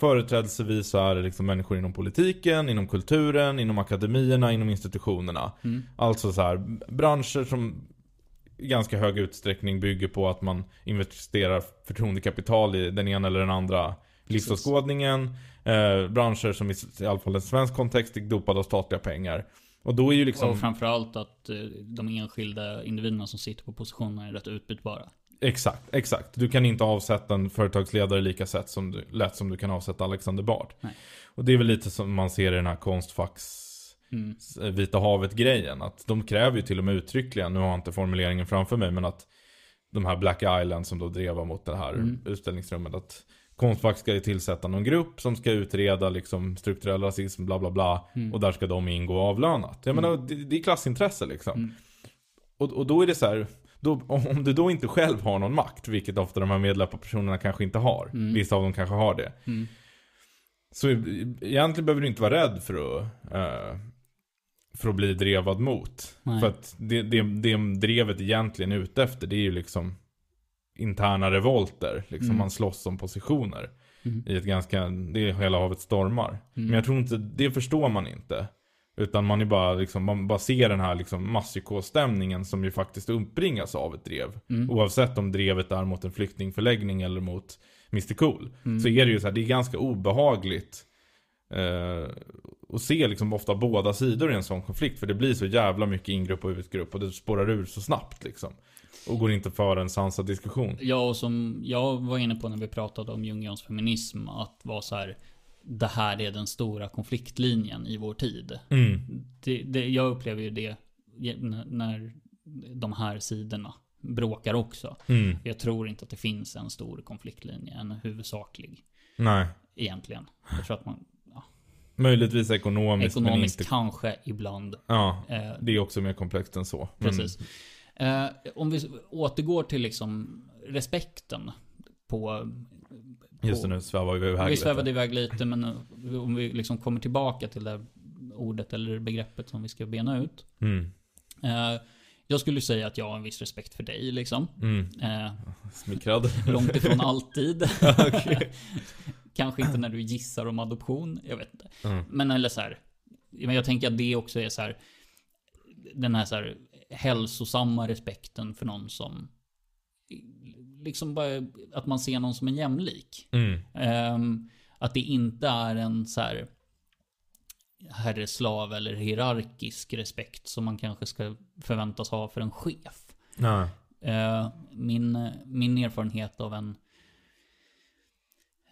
Företrädelsevis så är det liksom människor inom politiken, inom kulturen, inom akademierna, inom institutionerna. Mm. Alltså så här, branscher som i ganska hög utsträckning bygger på att man investerar förtroendekapital i den ena eller den andra livsåskådningen. Eh, branscher som i, i alla fall i en svensk kontext är dopade av statliga pengar. Och då är ju liksom... Och framförallt att eh, de enskilda individerna som sitter på positionerna är rätt utbytbara. Exakt, exakt. Du kan inte avsätta en företagsledare lika sätt som du, lätt som du kan avsätta Alexander Bard. Nej. Och det är väl lite som man ser i den här konstfacks Mm. Vita havet-grejen. Att de kräver ju till och med uttryckligen, nu har jag inte formuleringen framför mig, men att de här Black Island som då drev mot det här Mm. utställningsrummet. Att Konstfack ska tillsätta någon grupp som ska utreda liksom strukturell rasism, bla bla bla. Mm. Och där ska de ingå avlönat. Jag menar, det, det är klassintresse liksom. Mm. Och, och då är det så här, då, om du då inte själv har någon makt, vilket ofta de här medlemmarpersonerna kanske inte har. Mm. Vissa av dem kanske har det. Mm. Så egentligen behöver du inte vara rädd för att, eh, för att bli drevad mot. Nej. För att det, det, det drevet egentligen är ute efter, det är ju liksom interna revolter. Liksom Mm. man slåss om positioner. Mm. I ett ganska, det är hela havet stormar. Men jag tror inte, det förstår man inte. Utan man är bara liksom, man bara ser den här liksom masspsykosstämningen som ju faktiskt uppbringas av ett drev. Mm. Oavsett om drevet är mot en flyktingförläggning eller mot Mr Cool. Mm. Så är det ju så här, det är ganska obehagligt. Eh, att se liksom ofta båda sidor i en sån konflikt. För det blir så jävla mycket ingrupp och utgrupp och det spårar ur så snabbt liksom. Och går inte för en sansad diskussion. Ja, och som jag var inne på när vi pratade om Jungians feminism, att vara så här. Det här är den stora konfliktlinjen i vår tid. Mm. Det, det, jag upplever ju det när de här sidorna bråkar också. Mm. Jag tror inte att det finns en stor konfliktlinje, en huvudsaklig Nej. egentligen. Jag tror att man Möjligtvis ekonomiskt, men ekonomiskt inte... kanske ibland. Ja, Eh, det är också mer komplext än så. Men- Precis. Eh, om vi återgår till liksom respekten på... Just det, på- nu svävar vi iväg Vi lite. svävade iväg lite, men eh, om vi liksom kommer tillbaka till det ordet eller begreppet som vi ska bena ut. Mm. Eh, jag skulle säga att jag har en viss respekt för dig liksom. Mm. Eh, Smickrad. långt ifrån alltid. Kanske inte när du gissar om adoption, jag vet inte. Mm. Men eller så här. Men jag tänker att det också är så här. Den här så här hälsosamma respekten för någon som liksom bara att man ser någon som en jämlik. Mm. Ehm, att det inte är en så här herreslav eller hierarkisk respekt som man kanske ska förväntas ha för en chef. Nej. Eh, min, min erfarenhet av en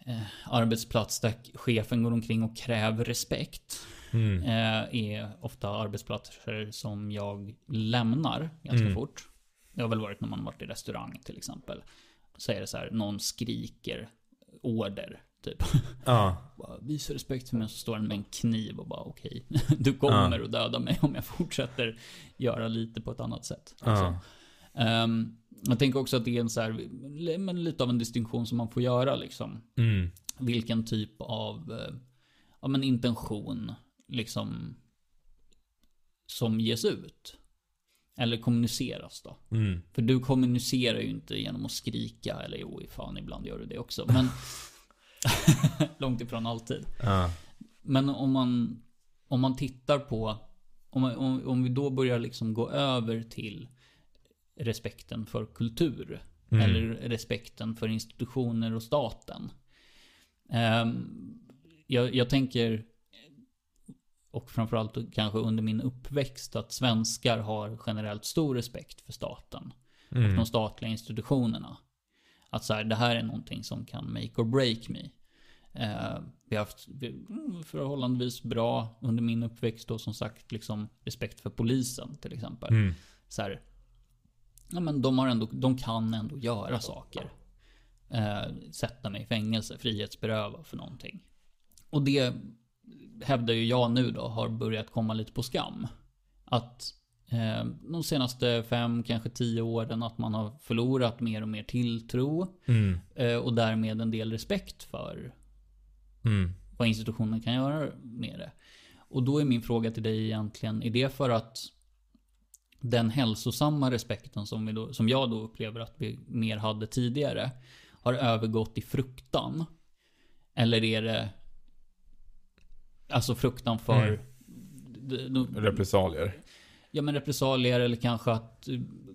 eh, arbetsplats där chefen går omkring och kräver respekt Mm. eh, är ofta arbetsplatser som jag lämnar ganska Mm. fort. Det har väl varit när man varit i restaurang till exempel. Så är det så här, någon skriker order, typ. Ja. Bara, Visa respekt för mig, så står den med en kniv och bara okej. Du kommer att döda mig om jag fortsätter göra lite på ett annat sätt. Alltså. Ja. Ehm, jag tänker också att det är en så här, men lite av en distinktion som man får göra liksom. Mm. Vilken typ av eh, ja, men intention liksom som ges ut. Eller kommuniceras då. Mm. För du kommunicerar ju inte genom att skrika, eller jo, fan ibland gör du det också. Men långt ifrån alltid. Ja. Men om man, om man tittar på, om, man- om, om vi då börjar liksom gå över till respekten för kultur. Mm. Eller respekten för institutioner och staten. Ehm, jag, jag tänker, och framförallt kanske under min uppväxt, att svenskar har generellt stor respekt för staten. Och Mm. de statliga institutionerna. Att så här, det här är någonting som kan make or break me. Eh, vi har haft vi- förhållandevis bra under min uppväxt då som sagt liksom respekt för polisen till exempel. Mm. Så här, ja men de har ändå, de kan ändå göra saker. Eh, sätta mig i fängelse, frihetsberöva för någonting. Och det hävdar ju jag nu då har börjat komma lite på skam. Att eh, de senaste fem, kanske tio åren att man har förlorat mer och mer tilltro. Mm. Eh, och därmed en del respekt för Mm. vad institutionen kan göra med det. Och då är min fråga till dig egentligen, är det för att den hälsosamma respekten som, vi då, som jag då upplever att vi mer hade tidigare har övergått i fruktan? Eller är det Alltså fruktan för Mm. Repressalier. Ja men repressalier eller kanske att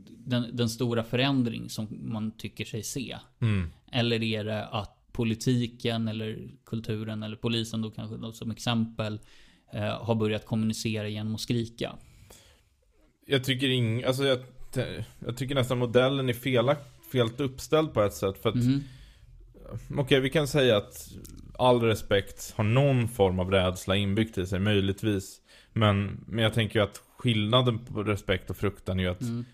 den, den stora förändring som man tycker sig se. Mm. Eller är det att politiken eller kulturen eller polisen då kanske då som exempel eh, har börjat kommunicera genom att skrika. Jag tycker ing, alltså jag, jag tycker nästan modellen är felakt, felt uppställd på ett sätt. För att, Mhm. Okej vi kan säga att all respekt har någon form av rädsla inbyggt i sig, möjligtvis. Men, men jag tänker ju att skillnaden på respekt och fruktan är ju att Mm.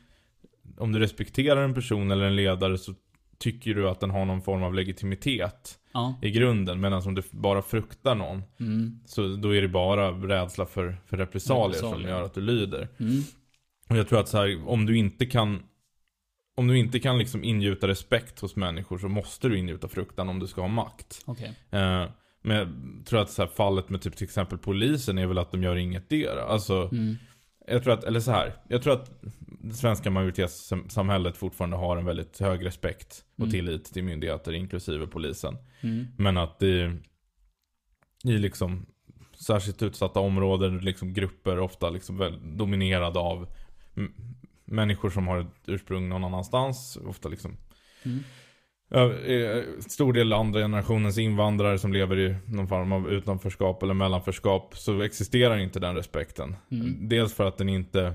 om du respekterar en person eller en ledare så tycker du att den har någon form av legitimitet Ja. i grunden. Medan om du bara fruktar någon Mm. så då är det bara rädsla för, för repressalier, som Repressalier. gör att du lyder. Mm. Och jag tror att så här, om du inte kan om du inte kan liksom ingjuta respekt hos människor så måste du ingjuta fruktan om du ska ha makt. Okej. Eh, men jag tror att så här, fallet med typ till exempel polisen är väl att de gör inget dera. Alltså, Mm. jag tror att, eller så här. Jag tror att det svenska majoritetssamhället fortfarande har en väldigt hög respekt och Mm. tillit till myndigheter, inklusive polisen. Mm. Men att det i liksom särskilt utsatta områden, liksom grupper ofta liksom väl dominerade av människor som har ett ursprung någon annanstans. Ofta liksom Mm. Eh, stor del andra generationens invandrare som lever i någon form av utanförskap eller mellanförskap så existerar inte den respekten. Mm. Dels för att den inte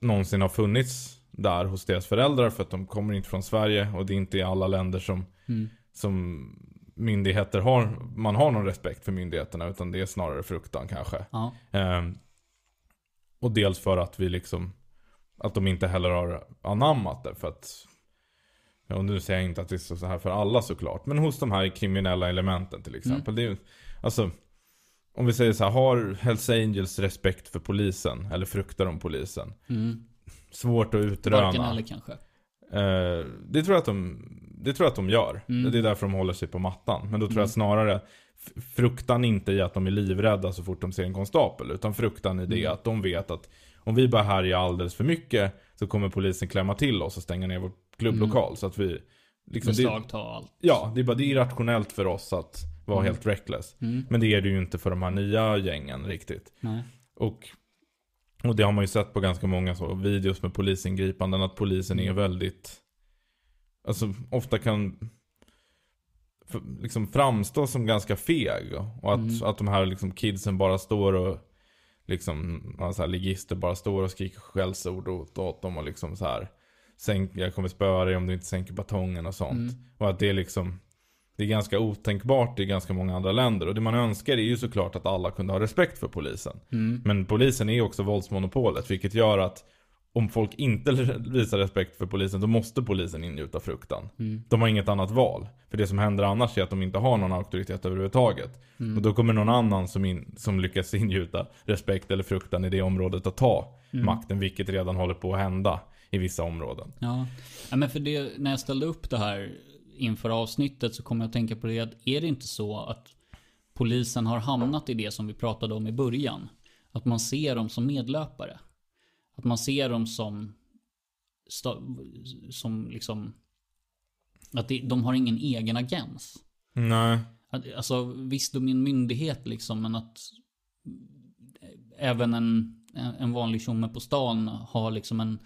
någonsin har funnits där hos deras föräldrar för att de kommer inte från Sverige och det är inte i alla länder som, Mm. som myndigheter har, man har någon respekt för myndigheterna utan det är snarare fruktan kanske. Ja. Ehm, och dels för att vi liksom Att de inte heller har anammat det för att ja, och nu säger jag inte att det är så här för alla såklart Men hos de här kriminella elementen till exempel det är Alltså Om vi säger så här, har Hells Angels respekt för polisen? Eller fruktar de polisen? Mm. Svårt att utröna Varken eller kanske. Eh, det tror jag att de, det tror jag att de gör. Mm. Det är därför de håller sig på mattan. Men då tror jag snarare f- fruktan inte i att de är livrädda så fort de ser en konstapel. Utan fruktan i det Mm. att de vet att om vi bara härjar alldeles för mycket så kommer polisen klämma till oss och stänga ner vår klubblokal. Så att vi... Liksom, Beslagta allt. ja, det är bara det är irrationellt för oss att vara Mm. helt reckless. Mm. Men det är det ju inte för de här nya gängen riktigt. Nej. Och, och det har man ju sett på ganska många så videos med polisingripanden att polisen är väldigt Alltså ofta kan liksom framstå som ganska feg och att, Mm. att de här liksom kidsen bara står och liksom, så här, ligister bara står och skriker skällsord åt, åt dem och liksom så här Sänk, jag kommer spöa dig om du inte sänker batongen och sånt. Mm. Och att det är liksom Det är ganska otänkbart i ganska många andra länder. Och det man önskar är ju såklart att alla kunde ha respekt för polisen. Mm. Men polisen är ju också våldsmonopolet. Vilket gör att om folk inte visar respekt för polisen då måste polisen ingjuta fruktan. Mm. De har inget annat val. För det som händer annars är att de inte har någon auktoritet överhuvudtaget. Mm. Och då kommer någon annan som, in, som lyckas ingjuta respekt eller fruktan i det området att ta Mm. makten. Vilket redan håller på att hända i vissa områden. Ja. ja, men för det, när jag ställde upp det här inför avsnittet så kom jag att tänka på det att är det inte så att polisen har hamnat i det som vi pratade om i början? Att man ser dem som medlöpare. Att man ser dem som som liksom att det, de har ingen egen agens. Nej. Att, alltså visst, de är en myndighet liksom, men att även en, en en vanlig tjomme på stan har liksom en,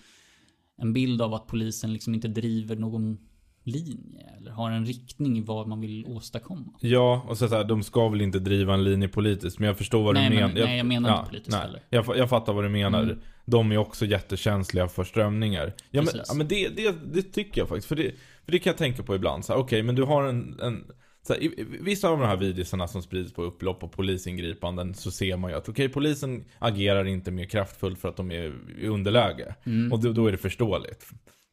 en bild av att polisen liksom inte driver någon linje eller har en riktning i vad man vill åstadkomma. Ja, och så, så här, de ska väl inte driva en linje politiskt. Men jag förstår vad Nej, du men- menar. nej, jag menar inte politiskt nej. heller. Jag, jag fattar vad du menar. Mm. De är också jättekänsliga för strömningar. Ja men, ja, men det, det, det tycker jag faktiskt. För det, för det kan jag tänka på ibland. Okej, men du har en... en så här, i, vissa av de här videorna som sprids på upplopp och polisingripanden så ser man ju att okej, polisen agerar inte mer kraftfullt för att de är i underläge. Mm. Och då, då är det förståeligt.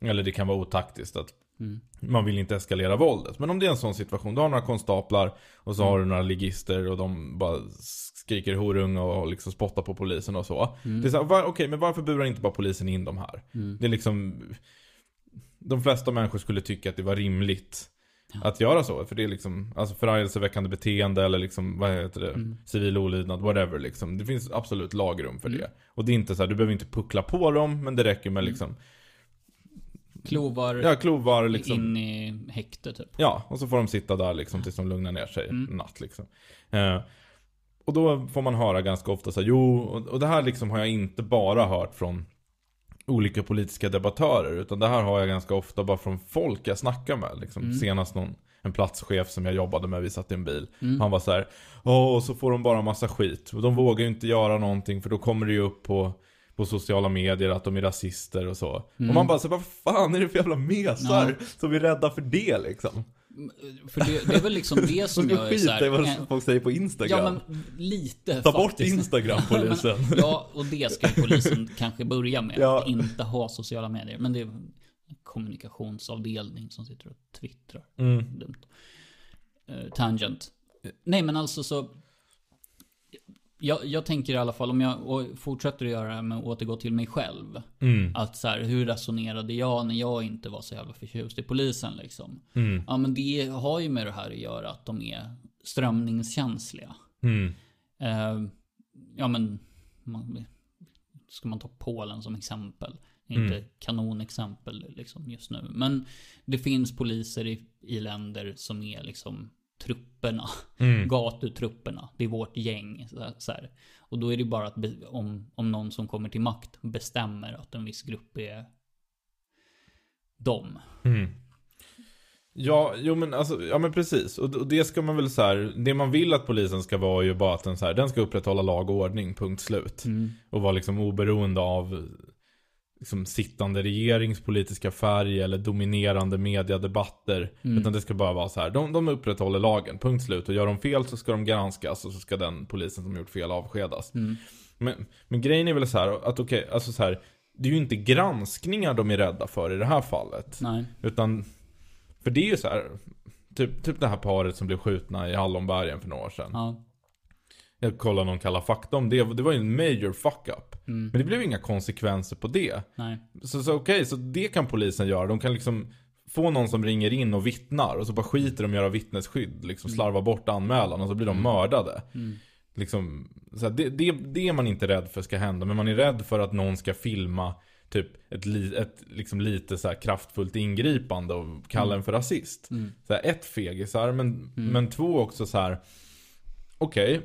Eller det kan vara otaktiskt att Mm. man vill inte eskalera våldet. Men om det är en sån situation, du har några konstaplar och så har du några ligister och de bara skriker horunga och liksom spottar på polisen och så. Det är så här, var, okej men varför burar inte bara polisen in de här? Mm. Det är liksom De flesta människor skulle tycka att det var rimligt att göra så. För det är liksom, alltså förargelseväckande beteende eller liksom, vad heter det? Mm. Civil olydnad, whatever liksom. Det finns absolut lagrum för det. Och det är inte så här, du behöver inte puckla på dem, men det räcker med liksom Klovar ja, klovar liksom. in i häkte typ. Ja, och så får de sitta där liksom tills de lugnar ner sig Mm. natt liksom. Eh, och då får man höra ganska ofta så här, jo, och, och det här liksom har jag inte bara hört från olika politiska debattörer, utan det här har jag ganska ofta bara från folk jag snackar med. Liksom. Mm. Senast någon, en platschef som jag jobbade med, vi satt i en bil. Mm. Han var så här, och så får de bara massa skit. Och de vågar ju inte göra någonting för då kommer det ju upp på på sociala medier att de är rasister och så. Mm. Och man bara så vad fan är det för jävla mesar som är rädda för det liksom? För det, det är väl liksom det som jag är såhär... vad eh, folk säger på Instagram. Ja men lite Ta bort faktiskt. Instagram polisen. Men, ja, och det ska ju polisen kanske börja med. Ja. Att inte ha sociala medier. Men det är en kommunikationsavdelning som sitter och twittrar. Mm. Dumt. Eh, tangent. Nej men alltså så... Jag, jag tänker i alla fall om jag fortsätter att göra det här med att återgå till mig själv. Mm. Att så här, hur resonerade jag när jag inte var så jävla förtjust i polisen liksom? Mm. Ja men det har ju med det här att göra att de är strömningskänsliga. Mm. Eh, ja men, man, ska man ta Polen som exempel? Inte Mm. kanonexempel liksom just nu. Men det finns poliser i, i länder som är liksom trupperna. Mm. Gatutrupperna. Det är vårt gäng. Så här. Och då är det bara att om, om någon som kommer till makt bestämmer att en viss grupp är dem. Mm. Ja, jo men alltså, ja men precis. Och, och det ska man väl så här, det man vill att polisen ska vara är ju bara att den så här, den ska upprätthålla lag och ordning, punkt slut. Mm. Och vara liksom oberoende av liksom sittande regeringspolitiska färg eller dominerande mediadebatter. Mm. Utan det ska bara vara så här, de, de upprätthåller lagen, punkt slut. Och gör de fel så ska de granskas och så ska den polisen som gjort fel avskedas. Mm. Men, men grejen är väl så här, att okej, alltså så här, det är ju inte granskningar de är rädda för i det här fallet. Nej. Utan, för det är ju så här, typ, typ det här paret som blev skjutna i Hallonbergen för några år sedan. Ja. Jag kollade någon Kalla fakta om det, det var ju en major fuck up. Mm. Men det blev inga konsekvenser på det. Nej. Så, så okej, så det kan polisen göra. De kan liksom få någon som ringer in och vittnar och så bara skiter de i att göra vittnesskydd. Liksom slarva bort anmälan och så blir de mördade. Mm. Liksom, så här, det, det, det är man inte rädd för ska hända. Men man är rädd för att någon ska filma typ ett, li, ett liksom lite så kraftfullt ingripande och kalla en för rasist. Mm. Så här, ett fegisar, men, men två också så här. Okej,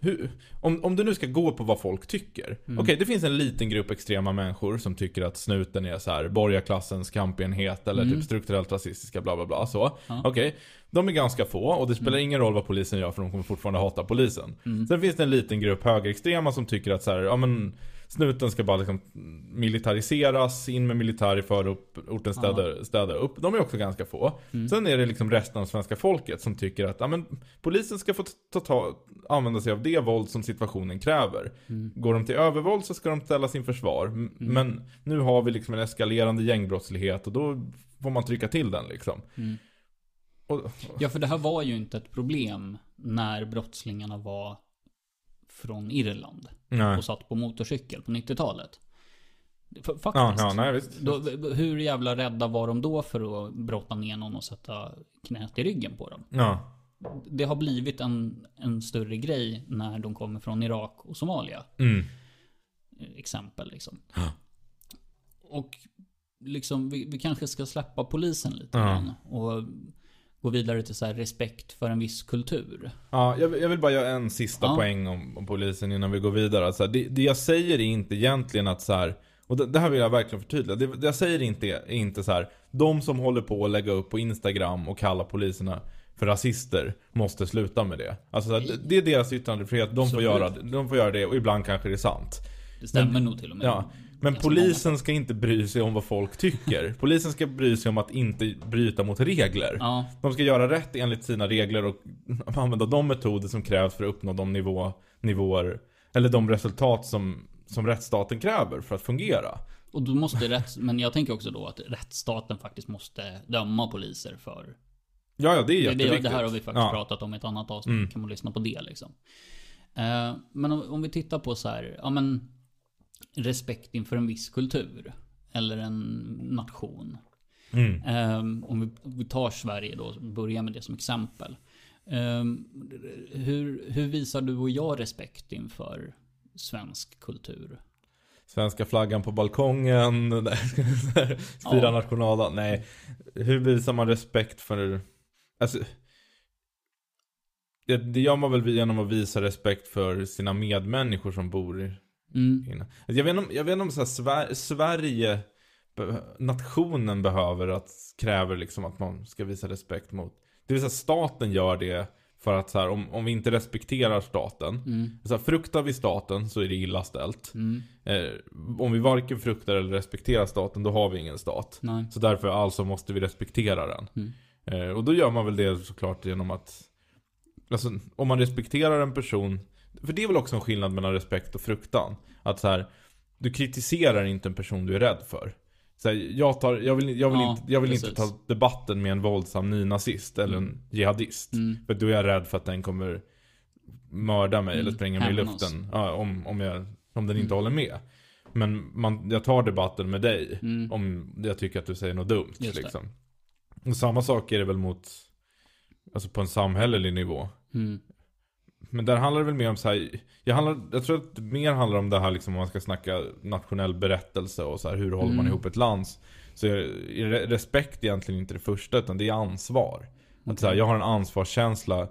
hur, om, om du nu ska gå på vad folk tycker. Okej, det finns en liten grupp extrema människor som tycker att snuten är så här borgarklassens kampenhet eller typ strukturellt rasistiska bla bla bla så. Ja. Okej, de är ganska få och det spelar ingen roll vad polisen gör för de kommer fortfarande hata polisen. Sen finns det en liten grupp högerextrema som tycker att så här, ja men snuten ska bara liksom militariseras, in med militär i förorten, städa, städa upp. De är också ganska få. Sen är det liksom resten av svenska folket som tycker att ja, men, polisen ska få ta, ta, använda sig av det våld som situationen kräver. Går de till övervåld så ska de ställa sin försvar. M- Men nu har vi liksom en eskalerande gängbrottslighet och då får man trycka till den liksom. Mm. Ja, för det här var ju inte ett problem när brottslingarna var från Irland nej. och satt på motorcykel på 90-talet. F- Faktiskt. Ja, ja, nej visst. Då, hur jävla rädda var de då för att brotta ner någon och sätta knät i ryggen på dem? Ja. Det har blivit en, en större grej när de kommer från Irak och Somalia. Mm. Exempel liksom. Och liksom, vi, vi kanske ska släppa polisen lite Ja. grann. Och gå vidare till så respekt för en viss kultur. Ja, jag, vill- bara göra en sista Ja. poäng om, om polisen innan vi går vidare. Alltså, det, det jag säger är inte egentligen att så här, och det, det här vill jag verkligen förtydliga. Det, det jag säger inte är inte så här, de som håller på att lägga upp på Instagram och kalla poliserna för rasister måste sluta med det. Alltså så här, det, är deras yttrandefrihet, de får, göra, de får göra det och ibland kanske det är sant. Det stämmer Men- nog till och med. Ja, men polisen ska inte bry sig om vad folk tycker. Polisen ska bry sig om att inte bryta mot regler. Ja, De ska göra rätt enligt sina regler och använda de metoder som krävs för att uppnå de nivå, nivåer, eller de resultat som, som rättsstaten kräver för att fungera. och då måste rätts... Men jag tänker också då att rättsstaten faktiskt måste döma poliser för... Ja, ja, det är jätteviktigt. det, det här har vi faktiskt ja. pratat om i ett annat avsnitt. Mm. Kan man lyssna på det liksom. Eh, men om, om vi tittar på så här, ja men... Respekt inför en viss kultur. Eller en nation. Mm. Ehm, om, vi, om vi tar Sverige då, börjar med det som exempel. Ehm, hur, hur visar du och jag respekt inför svensk kultur? Svenska flaggan på balkongen, fira Ja. nationaldagen. Nej, hur visar man respekt för... Alltså, det, det gör man väl genom att visa respekt för sina medmänniskor som bor i... Mm. Alltså, Jag vet inte om, jag vet inte om så Sver, Sverige, nationen behöver att, kräver liksom att man ska visa respekt mot. Det vill säga staten gör det för att så här, om, om vi inte respekterar staten. Mm. Så här, fruktar vi staten så är det illa ställt. Mm. Eh, om vi varken fruktar eller respekterar staten, då har vi ingen stat. Nej. Så därför alltså måste vi respektera den. Mm. Eh, och då gör man väl det såklart genom att Alltså om man respekterar en person För det är väl också en skillnad mellan respekt och fruktan Att så här Du kritiserar inte en person du är rädd för så här, jag, tar, jag vill, jag vill, Ja, inte, jag vill inte ta debatten med en våldsam nynazist eller en jihadist Mm. För då är jag rädd för att den kommer Mörda mig Mm, eller spränga mig i luften ja, om, om, jag, om den inte Mm. håller med Men man, jag tar debatten med dig Mm. om jag tycker att du säger något dumt. Just det. liksom. Och samma sak är det väl mot, alltså på en samhällelig nivå. Men där handlar det väl mer om så här, jag, handlar, jag tror att det mer handlar om det här liksom om man ska snacka nationell berättelse och så här, hur håller man Mm. ihop ett land. Så är, är re- respekt egentligen inte det första utan det är ansvar. Att så här, jag har en ansvarskänsla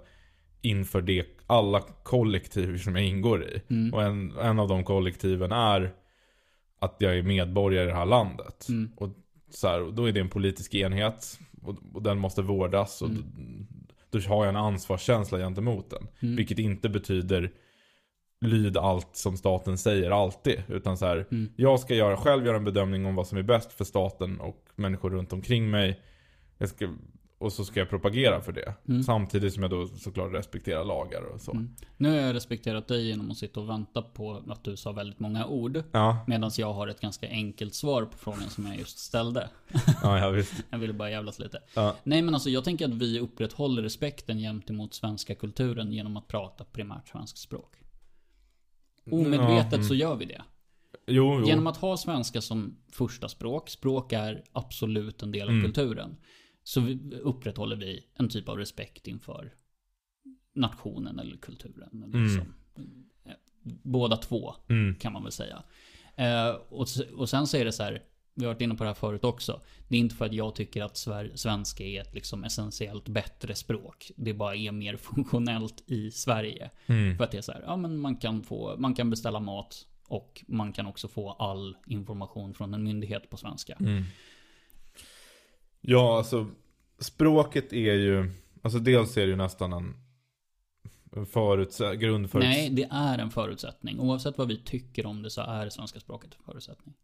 inför det, alla kollektiv som jag ingår i. Mm. Och en, en av de kollektiven är att jag är medborgare i det här landet. Mm. Och så här, då är det en politisk enhet. Och, och den måste vårdas. Och Mm. Då, har jag en ansvarskänsla gentemot den. Mm. Vilket inte betyder lyd allt som staten säger alltid. Utan så här, Mm. jag ska göra, själv göra en bedömning om vad som är bäst för staten och människor runt omkring mig. Jag ska, och så ska jag propagera för det. Mm. Samtidigt som jag då såklart respekterar lagar och så. Mm. Nu har jag respekterat dig genom att sitta och vänta på att du sa väldigt många ord. Ja, Medan jag har ett ganska enkelt svar på frågan som jag just ställde. ja, ja visst. Jag ville bara jävlas lite. Ja. Nej men alltså jag tänker att vi upprätthåller respekten gentemot svenska kulturen genom att prata primärt svenskt språk. Omedvetet Ja, mm. så gör vi det. Jo, jo. Genom att ha svenska som första språk, språk är absolut en del av Mm. kulturen. Så upprätthåller vi en typ av respekt inför nationen eller kulturen. Eller Mm. så. Eh, Båda två Mm. kan man väl säga. Eh, och, och sen så är det så här, vi har varit inne på det här förut också. Det är inte för att jag tycker att svenska är ett liksom essentiellt bättre språk. Det bara är mer funktionellt i Sverige. Mm. För att det är så här, ja men man kan få, man kan beställa mat och man kan också få all information från en myndighet på svenska. Mm. Ja, alltså språket är ju, alltså dels är det ju nästan en, förutse- grundförutsättning. Nej, det är en förutsättning. Oavsett vad vi tycker om det så är svenska språket en förutsättning.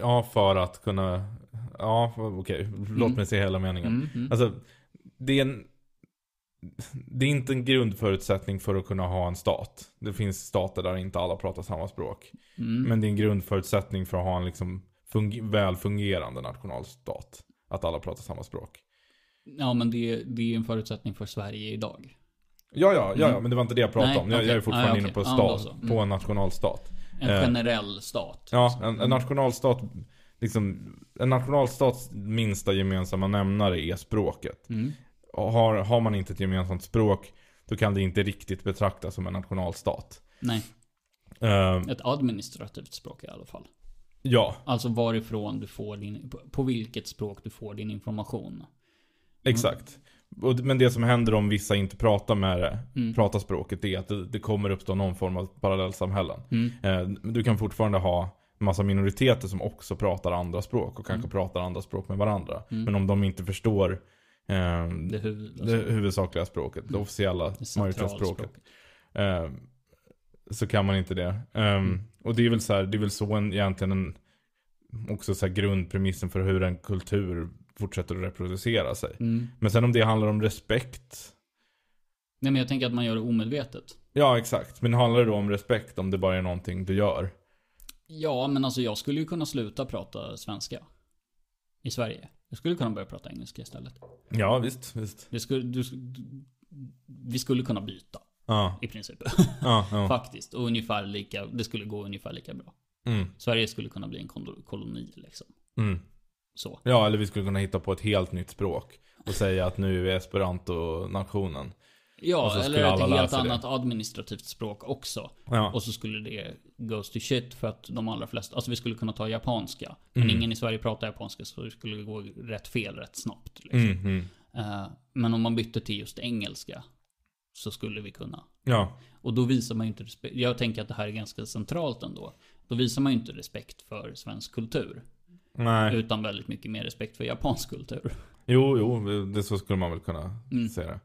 Ja, för att kunna, ja okej, låt Mm. mig se hela meningen. Mm, mm. Alltså, det är en, det är inte en grundförutsättning för att kunna ha en stat. Det finns stater där inte alla pratar samma språk. Mm. Men det är en grundförutsättning för att ha en liksom fung- väl fungerande nationalstat. Att alla pratar samma språk. Ja, men det, det är en förutsättning för Sverige idag. Ja, ja, ja, Mm. men det var inte det jag pratade Nej, om. Jag, jag är fortfarande Ah, inne okej. på stat, så. Mm. på en nationalstat. En Eh, generell stat. Ja, en, en nationalstat, liksom, en nationalstats minsta gemensamma nämnare är språket. Mm. Har, har man inte ett gemensamt språk, då kan det inte riktigt betraktas som en nationalstat. Nej, Eh, ett administrativt språk i alla fall. ja, Alltså varifrån du får din, på vilket språk du får din information. Exakt. Och, men det som händer om vissa inte pratar med det, Mm. pratar språket, det är att det, det kommer uppstå någon form av parallellsamhällen. Mm. Eh, du kan fortfarande ha massa minoriteter som också pratar andra språk och kanske pratar andra språk med varandra. Mm. Men om de inte förstår eh, Det, huvud, det alltså, huvudsakliga språket, det officiella det majoritetsspråket. Eh, så kan man inte det. Mm. Och det är väl så här, det är väl så en, egentligen en, också så grundpremissen för hur en kultur fortsätter att reproducera sig. Mm. Men sen om det handlar om respekt. Nej men jag tänker att man gör det omedvetet. Ja exakt, men handlar det då om respekt om det bara är någonting du gör? Ja, men alltså jag skulle ju kunna sluta prata svenska. I Sverige. Jag skulle kunna börja prata engelska istället. Ja visst, visst. Det skulle, du, vi skulle kunna byta. Ja, I princip. ja, ja. Faktiskt. Och ungefär lika, det skulle gå ungefär lika bra. Mm, Sverige skulle kunna bli en kol- koloni liksom. mm. Så. Ja, eller vi skulle kunna hitta på ett helt nytt språk. Och säga att nu är vi esperanto-nationen. Ja, Och så skulle eller ett helt sig det. annat administrativt språk också. Ja. Och så skulle det goes to shit för att de allra flesta, alltså vi skulle kunna ta japanska. Men Mm. ingen i Sverige pratar japanska så det skulle gå rätt fel rätt snabbt. Liksom. Mm, mm. Eh, men om man bytte till just engelska så skulle vi kunna. Ja. Och då visar man ju inte respekt. Jag tänker att det här är ganska centralt ändå. Då visar man ju inte respekt för svensk kultur. Nej. Utan väldigt mycket mer respekt för japansk kultur. Jo, jo, det så skulle man väl kunna Mm. se det.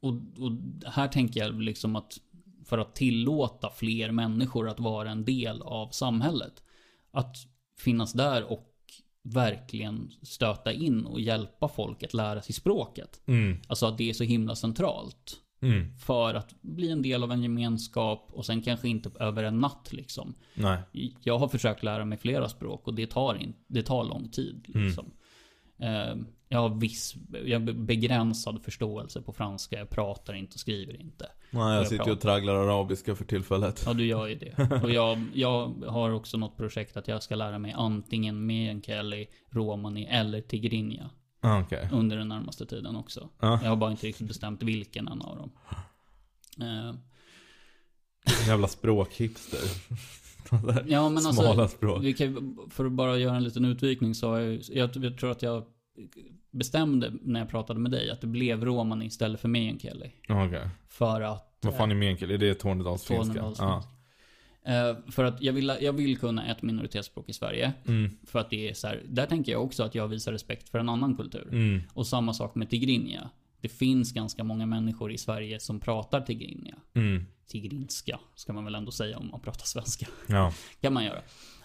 Och, och här tänker jag liksom att för att tillåta fler människor att vara en del av samhället. Att finnas där och verkligen stöta in och hjälpa folk att lära sig språket. Mm. Alltså att det är så himla centralt. Mm. För att bli en del av en gemenskap och sen kanske inte över en natt liksom. Nej. Jag har försökt lära mig flera språk och det tar, in, det tar lång tid. Liksom. Eh, Jag har viss, jag har begränsad förståelse på franska. Jag pratar inte och skriver inte. Nej, jag jag sitter ju och tragglar arabiska för tillfället. Ja, du gör ju det. Och jag, jag har också något projekt att jag ska lära mig antingen meänkieli, romani eller tigrinja. Ah, Okej. Under den närmaste tiden också. Ja. Jag har bara inte riktigt bestämt vilken en av dem. Eh, Jävla språkhipster. Ja men alltså, Smala språk. Vi kan, för att bara göra en liten utvikning så har jag, jag, jag tror att jag bestämde när jag pratade med dig att det blev romani istället för meänkieli. Ah, Okej. För att... Vad fan är meänkieli? Är det tornedalsfinska? Ja. Eh, för att jag vill, jag vill kunna ett minoritetsspråk i Sverige. Mm. För att det är så här, där tänker jag också att jag visar respekt för en annan kultur. Mm. Och samma sak med tigrinja. Det finns ganska många människor i Sverige som pratar tigrinja. Mm. Tigrinska ska man väl ändå säga om man pratar svenska. Ja. kan man göra.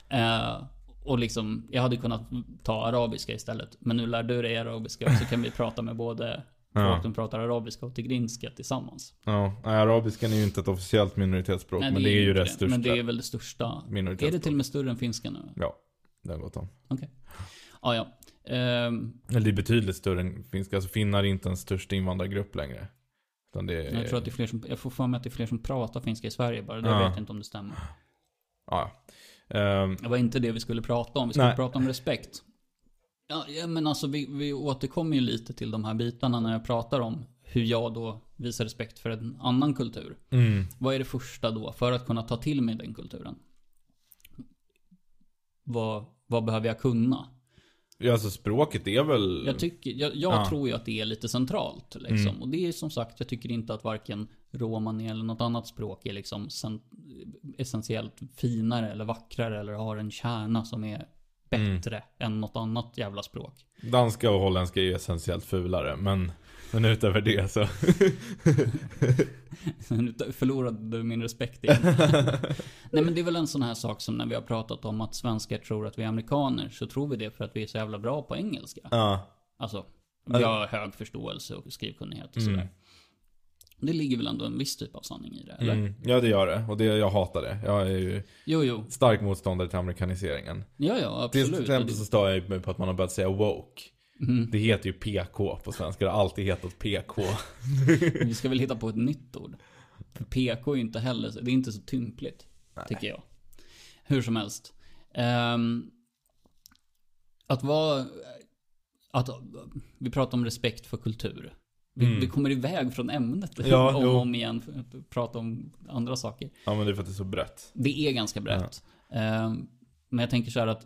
Eh, och liksom, jag hade kunnat ta arabiska istället. Men nu lär du dig arabiska så kan vi prata med både Ja. folk som pratar arabiska och tigrinska tillsammans. Ja. Nej, arabiskan är ju inte ett officiellt minoritetsspråk. Nej, men det är ju det största. Men det är väl det största. Är det till och med större än finska nu? Ja. Det har gått om. Okej. Ah, ja. Eller det är betydligt större än finska. Alltså finnar är inte en största invandrargrupp längre. Utan det är... jag tror att det är fler som, jag får för mig att det är fler som pratar finska i Sverige bara. Det Ja. vet jag inte om det stämmer. Ja. Ehm, Det var inte det vi skulle prata om. Vi skulle Nej. prata om respekt. Ja, ja, men alltså vi, vi återkommer ju lite till de här bitarna när jag pratar om hur jag då visar respekt för en annan kultur. mm. Vad är det första då för att kunna ta till mig den kulturen? Vad, vad behöver jag kunna? Ja, alltså språket är väl... Jag, tycker, jag, jag Ja. tror ju att det är lite centralt. Liksom. Mm. Och det är som sagt, jag tycker inte att varken romani eller något annat språk är liksom sen, essentiellt finare eller vackrare eller har en kärna som är bättre än något annat jävla språk. Danska och holländska är ju essentiellt fulare. Men, men utöver det så... Nu förlorade du min respekt igen. Nej men det är väl en sån här sak som när vi har pratat om att svenskar tror att vi är amerikaner. Så tror vi det för att vi är så jävla bra på engelska. ja. Alltså, vi har hög förståelse och skrivkunnighet och sådär. Mm. Det ligger väl ändå en viss typ av sanning i det, eller? Mm. Ja, det gör det. Och det, jag hatar det. Jag är ju Jo, jo. stark motståndare till amerikaniseringen. Ja, ja, Till absolut. exempel så stör jag mig på att man har börjat säga woke. Mm. Det heter ju PK på svenska. Det har alltid hetat PK. Vi ska väl hitta på ett nytt ord. För PK är ju inte heller, det är inte så tympligt. Tycker jag. Hur som helst. Ehm, att vara... Att, vi pratar om respekt för kultur. Vi, Mm. vi kommer iväg från ämnet Ja, om och om igen. För att prata om andra saker. Ja, men det är för att det är så brett. Det är ganska brett. Ehm, men jag tänker så här att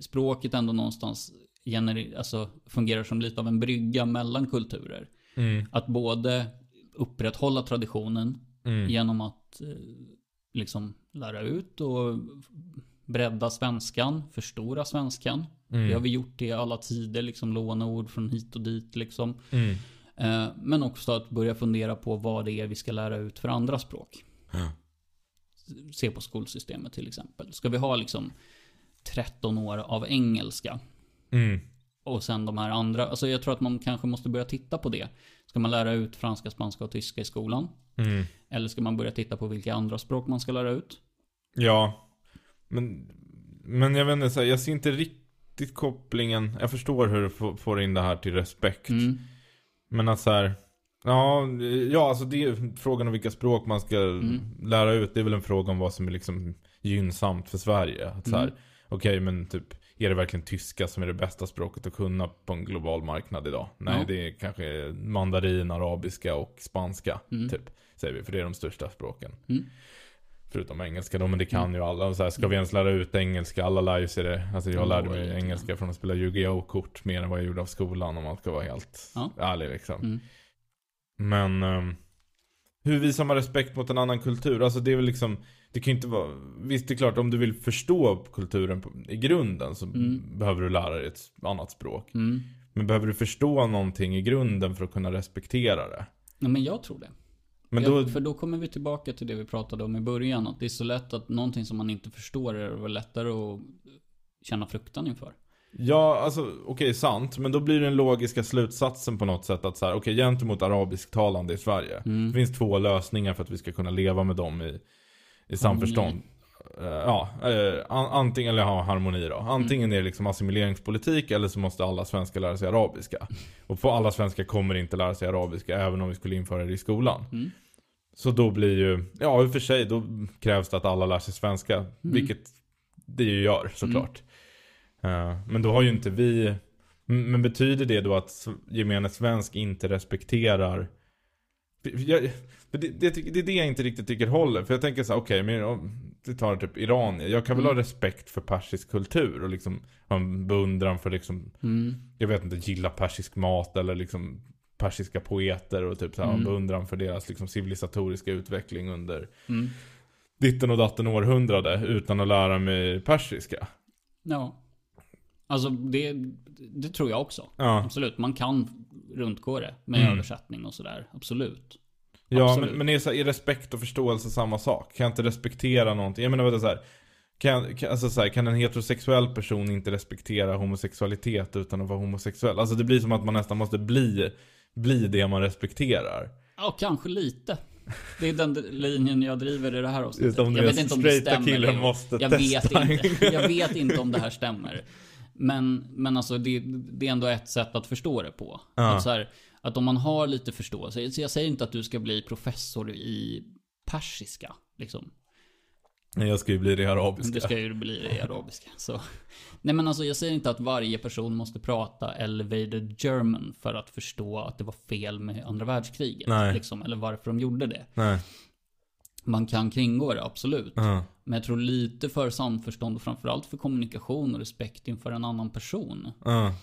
språket ändå någonstans gener- alltså, fungerar som lite av en brygga mellan kulturer. Mm. Att både upprätthålla traditionen Mm. genom att eh, liksom lära ut och bredda svenskan, förstora svenskan. Mm. Det har vi gjort i alla tider, liksom låneord från hit och dit liksom. Mm. Eh, men också att börja fundera på vad det är vi ska lära ut för andra språk. Ja. Se på skolsystemet till exempel. Ska vi ha liksom 13 år av engelska Mm. och sen de här andra, alltså jag tror att man kanske måste börja titta på det. Ska man lära ut franska, spanska och tyska i skolan? Mm. Eller ska man börja titta på vilka andra språk man ska lära ut? Ja. Men, men jag vet inte, jag ser inte riktigt kopplingen. Jag förstår hur du får, får in det här till respekt. Mm. Men att så här, ja, ja, alltså det är frågan om vilka språk man ska Mm. lära ut. Det är väl en fråga om vad som är liksom gynnsamt för Sverige. Att så här, Mm. okej men typ, är det verkligen tyska som är det bästa språket att kunna på en global marknad idag? Nej, Ja. det är kanske mandarin, arabiska och spanska, Mm. typ. Säger vi, för det är de största språken. Mm. Förutom engelska då, men det kan ju alla. Så här, ska vi ens lära ut engelska? Alla lär ju sig det. Alltså jag Mm, lärde mig engelska från att spela Yu-Gi-Oh! kort mer än vad jag gjorde av skolan om man ska vara helt Ja. ärlig liksom. Mm. Men ehm, hur visar man respekt mot en annan kultur? Alltså det är väl liksom, det kan inte vara, visst det är klart om du vill förstå kulturen i grunden så Mm. behöver du lära dig ett annat språk. Mm. Men behöver du förstå någonting i grunden för att kunna respektera det? Ja, men jag tror det. Men Ja, då, För då kommer vi tillbaka till det vi pratade om i början. Att det är så lätt att någonting som man inte förstår är det lättare att känna fruktan inför. ja alltså okej sant, men då blir den logiska slutsatsen på något sätt att så här, okej gentemot arabisktalande i Sverige. Mm. Det finns två lösningar för att vi ska kunna leva med dem i, i samförstånd. Eh, ja, eh, an, antingen, eller ha harmoni då. Antingen är det liksom assimileringspolitik eller så måste alla svenskar lära sig arabiska. Och på alla svenskar kommer inte lära sig arabiska även om vi skulle införa det i skolan. Mm. Så då blir ju, ja i och för sig, då krävs det att alla lär sig svenska. Mm. Vilket det ju gör såklart. Eh, men då har ju inte vi, men betyder det då att gemene svensk inte respekterar jag, det, det, det är det jag inte riktigt tycker håller. För jag tänker så här, okej, men vi tar typ Iran. Jag kan väl Mm. ha respekt för persisk kultur och liksom ha en beundran för liksom, Mm. jag vet inte, gilla persisk mat eller liksom persiska poeter och typ så här, en Mm. beundran för deras liksom civilisatoriska utveckling under Mm. ditten och datten århundrade utan att lära mig persiska. Ja. Alltså det, det tror jag också. Ja, Absolut. Man kan runtgå det med Mm. översättning och sådär. Absolut. Ja Absolut. men, men är, så här, är respekt och förståelse samma sak? Kan jag inte respektera någonting? Jag menar vänta så här. Kan, kan, alltså så här, kan en heterosexuell person inte respektera homosexualitet utan att vara homosexuell? Alltså det blir som att man nästan måste bli, bli det man respekterar. Ja, kanske lite. Det är den linjen jag driver i det här avsnittet. Utom jag det vet inte om det stämmer. måste jag testa. vet, inte, jag vet inte om det här stämmer. Men, men alltså det, det är ändå ett sätt att förstå det på. Ja. Att, så här, att om man har lite förståelse. Så jag säger inte att du ska bli professor i persiska. Liksom. Nej, Jag ska ju bli det arabiska. Det ska ju bli i arabiska. Så. Nej men alltså jag säger inte att varje person måste prata elevated German för att förstå att det var fel med andra världskriget. Nej. Liksom, eller varför de gjorde det. Nej. Man kan kringgå det, absolut. Ja. Men jag tror lite för samförstånd och framförallt för kommunikation och respekt inför en annan person. Ja.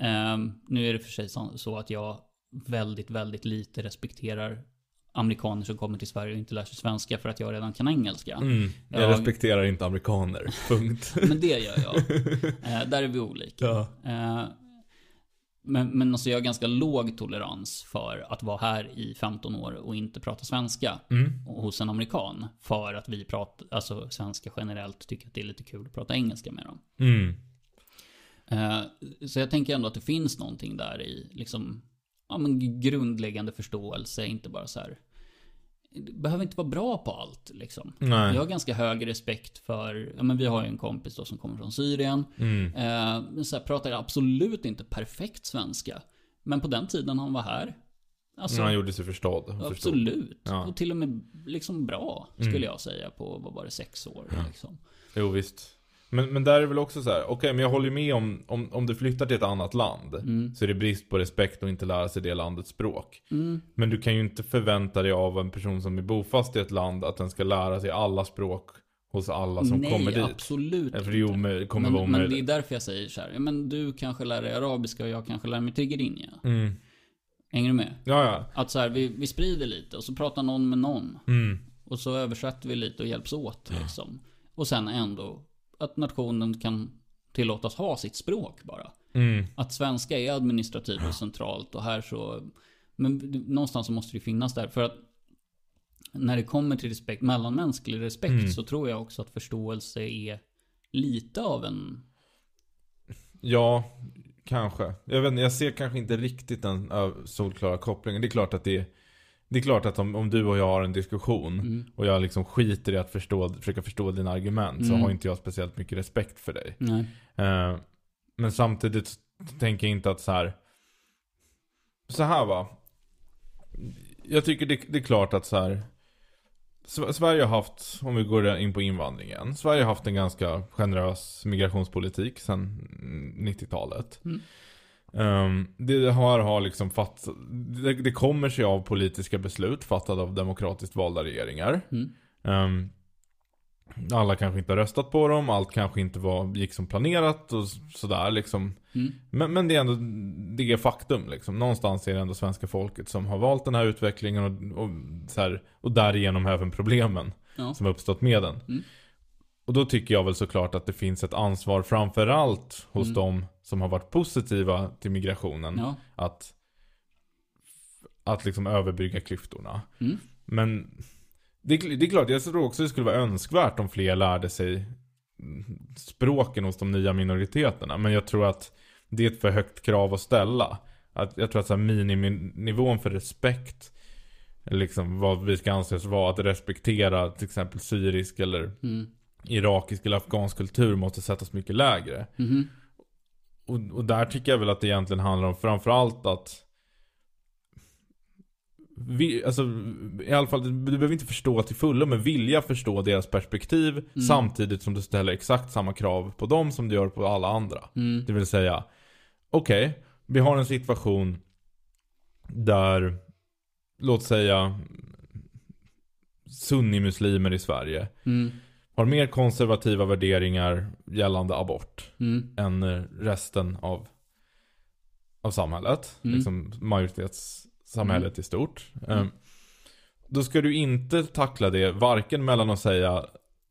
Ehm, nu är det för sig så att jag väldigt, väldigt lite respekterar amerikaner som kommer till Sverige och inte lär sig svenska för att jag redan kan engelska. Mm. Jag Jag- respekterar inte amerikaner. Punkt. Men det gör jag. Eh, där är vi olika. ja. Eh, men, men alltså jag har ganska låg tolerans för att vara här i 15 år och inte prata svenska Mm. hos en amerikan. För att vi pratar, alltså svenska generellt tycker att det är lite kul att prata engelska med dem. Mm. Eh, så jag tänker ändå att det finns någonting där i liksom, ja men grundläggande förståelse, inte bara så här. Behöver inte vara bra på allt liksom. Nej. Jag har ganska hög respekt för, ja men vi har ju en kompis då som kommer från Syrien. Mm. Eh, så här, pratar absolut inte perfekt svenska. Men på den tiden han var här. Alltså, Han gjorde sig förstådd. absolut. Ja. Och till och med liksom bra, skulle Mm. jag säga, på, vad var det, sex år liksom. Jo visst. Men, men där är väl också så här, okej men jag håller med om, om, om du flyttar till ett annat land. Mm. Så är det brist på respekt och inte lära sig det landets språk. Mm. Men du kan ju inte förvänta dig av en person som är bofast i ett land att den ska lära sig alla språk hos alla som Nej, kommer dit. absolut För det omöjligt, kommer men, men det är därför jag säger så här. Men du kanske lär dig arabiska och jag kanske lär mig tigrinja. Mm. Hänger du med? Ja, ja. Att så här, vi, vi sprider lite och så pratar någon med någon. Mm. Och så översätter vi lite och hjälps åt liksom. Och sen ändå att nationen kan tillåtas ha sitt språk bara. Mm. Att svenska är administrativt och centralt och här så... Men någonstans så måste det finnas där för att när det kommer till respekt, mellanmänsklig respekt Mm. så tror jag också att förståelse är lite av en... Ja, kanske. Jag vet inte, jag ser kanske inte riktigt den ö, solklara kopplingen. Det är klart att det är, det är klart att om, om du och jag har en diskussion Mm. och jag liksom skiter i att förstå, försöka förstå dina argument så Mm. har inte jag speciellt mycket respekt för dig. Eh, men samtidigt så tänker jag inte att så här. Så här va. Jag tycker det, det är klart att så här. Sv- Sverige har haft, om vi går in på invandringen. Sverige har haft en ganska generös migrationspolitik sedan 90-talet. Mm. Ehm, det här har liksom fatt, det, det kommer sig av politiska beslut fattade av demokratiskt valda regeringar. Mm. Ehm, alla kanske inte har röstat på dem, allt kanske inte var, gick som planerat och sådär liksom. Mm. Men, men det är ändå, det är faktum liksom. Någonstans är det ändå svenska folket som har valt den här utvecklingen och, och, så här, och därigenom även problemen Ja. som har uppstått med den. Mm. Och då tycker jag väl såklart att det finns ett ansvar framförallt hos Mm. de som har varit positiva till migrationen. Ja. Att, att liksom överbrygga klyftorna. Mm. Men det, är- det är klart, jag tror också det skulle vara önskvärt om fler lärde sig språken hos de nya minoriteterna. Men jag tror att det är ett för högt krav att ställa. Att, jag tror att så här, miniminivån för respekt, liksom vad vi ska anses vara, att respektera till exempel syrisk eller Mm. irakisk eller afghansk kultur måste sättas mycket lägre. Mhm. Och, och där tycker jag väl att det egentligen handlar om framförallt att vi, alltså, i alla fall, du behöver inte förstå till fullo, men vilja förstå deras perspektiv samtidigt som du ställer exakt samma krav på dem som du gör på alla andra. Mm. Det vill säga, okej, vi har en situation där, låt säga, sunnimuslimer i Sverige Mm. Har mer konservativa värderingar gällande abort Mm. än resten av, av samhället. Mm. Liksom majoritetssamhället i stort. Eh, Då ska du inte tackla det varken mellan att säga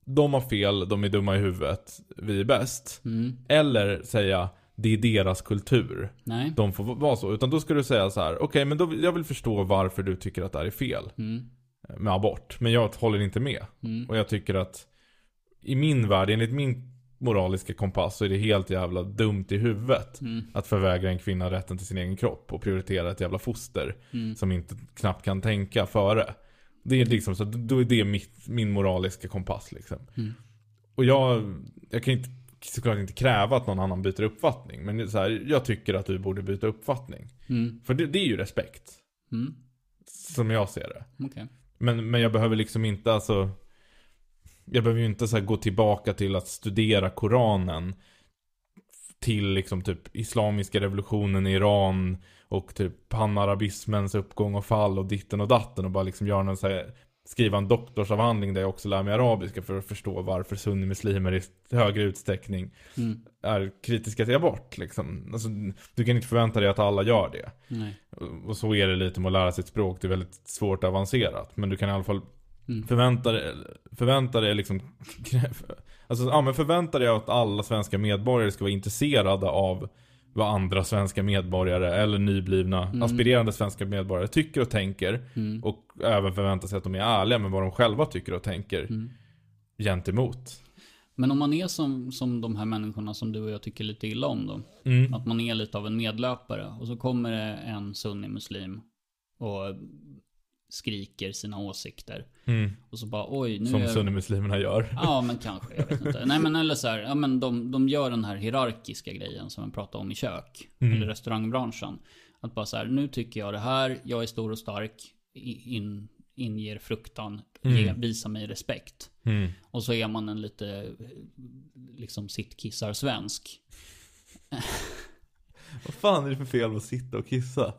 de har fel, de är dumma i huvudet, vi är bäst. Mm. Eller säga det är deras kultur, Nej. de får vara så. Utan då ska du säga så här: okej men då, jag vill förstå varför du tycker att det här är fel Mm. med abort. Men jag håller inte med. Mm. Och jag tycker att i min värld, enligt min moraliska kompass så är det helt jävla dumt i huvudet. Mm. Att förvägra en kvinna rätten till sin egen kropp och prioritera ett jävla foster Mm. som inte knappt kan tänka före. Det är liksom så, då är det mitt, min moraliska kompass liksom. Mm. Och jag, jag kan inte, såklart inte kräva att någon annan byter uppfattning. Men så här, jag tycker att du borde byta uppfattning. Mm. För det, det är ju respekt. Mm. Som jag ser det. Okej. Men, men jag behöver liksom inte alltså Jag behöver ju inte så gå tillbaka till att studera Koranen Till liksom typ Islamiska revolutionen i Iran Och typ panarabismens uppgång och fall och ditten och datten och bara liksom göra någon så här, Skriva en doktorsavhandling där jag också lär mig arabiska för att förstå varför sunnimuslimer i högre utsträckning Mm. är kritiska till abort liksom. Alltså, du kan inte förvänta dig att alla gör det. Nej. Och så är det lite med att lära sig ett språk. Det är väldigt svårt och avancerat. Men du kan i alla fall Mm. förvänta dig, förvänta dig liksom Alltså ja men förvänta dig att alla svenska medborgare ska vara intresserade av vad andra svenska medborgare eller nyblivna Mm. aspirerande svenska medborgare tycker och tänker. Mm. Och även förvänta sig att de är ärliga med vad de själva tycker och tänker Mm. gentemot. Men om man är som, som de här människorna som du och jag tycker lite illa om då. Mm. Att man är lite av en medlöpare. Och så kommer det en sunni-muslim och skriker sina åsikter. Mm. Och så bara oj, nu Som är... sunnimuslimerna gör. Ja, men kanske. Jag vet inte. Nej, men eller så här, ja men de, de gör den här hierarkiska grejen som man pratar om i kök. Mm. Eller restaurangbranschen. Att bara så här, nu tycker jag det här, jag är stor och stark, in, inger fruktan, ge, Mm. visa mig respekt. Mm. Och så är man en lite, liksom sittkissar svensk. Vad fan är det för fel att sitta och kissa?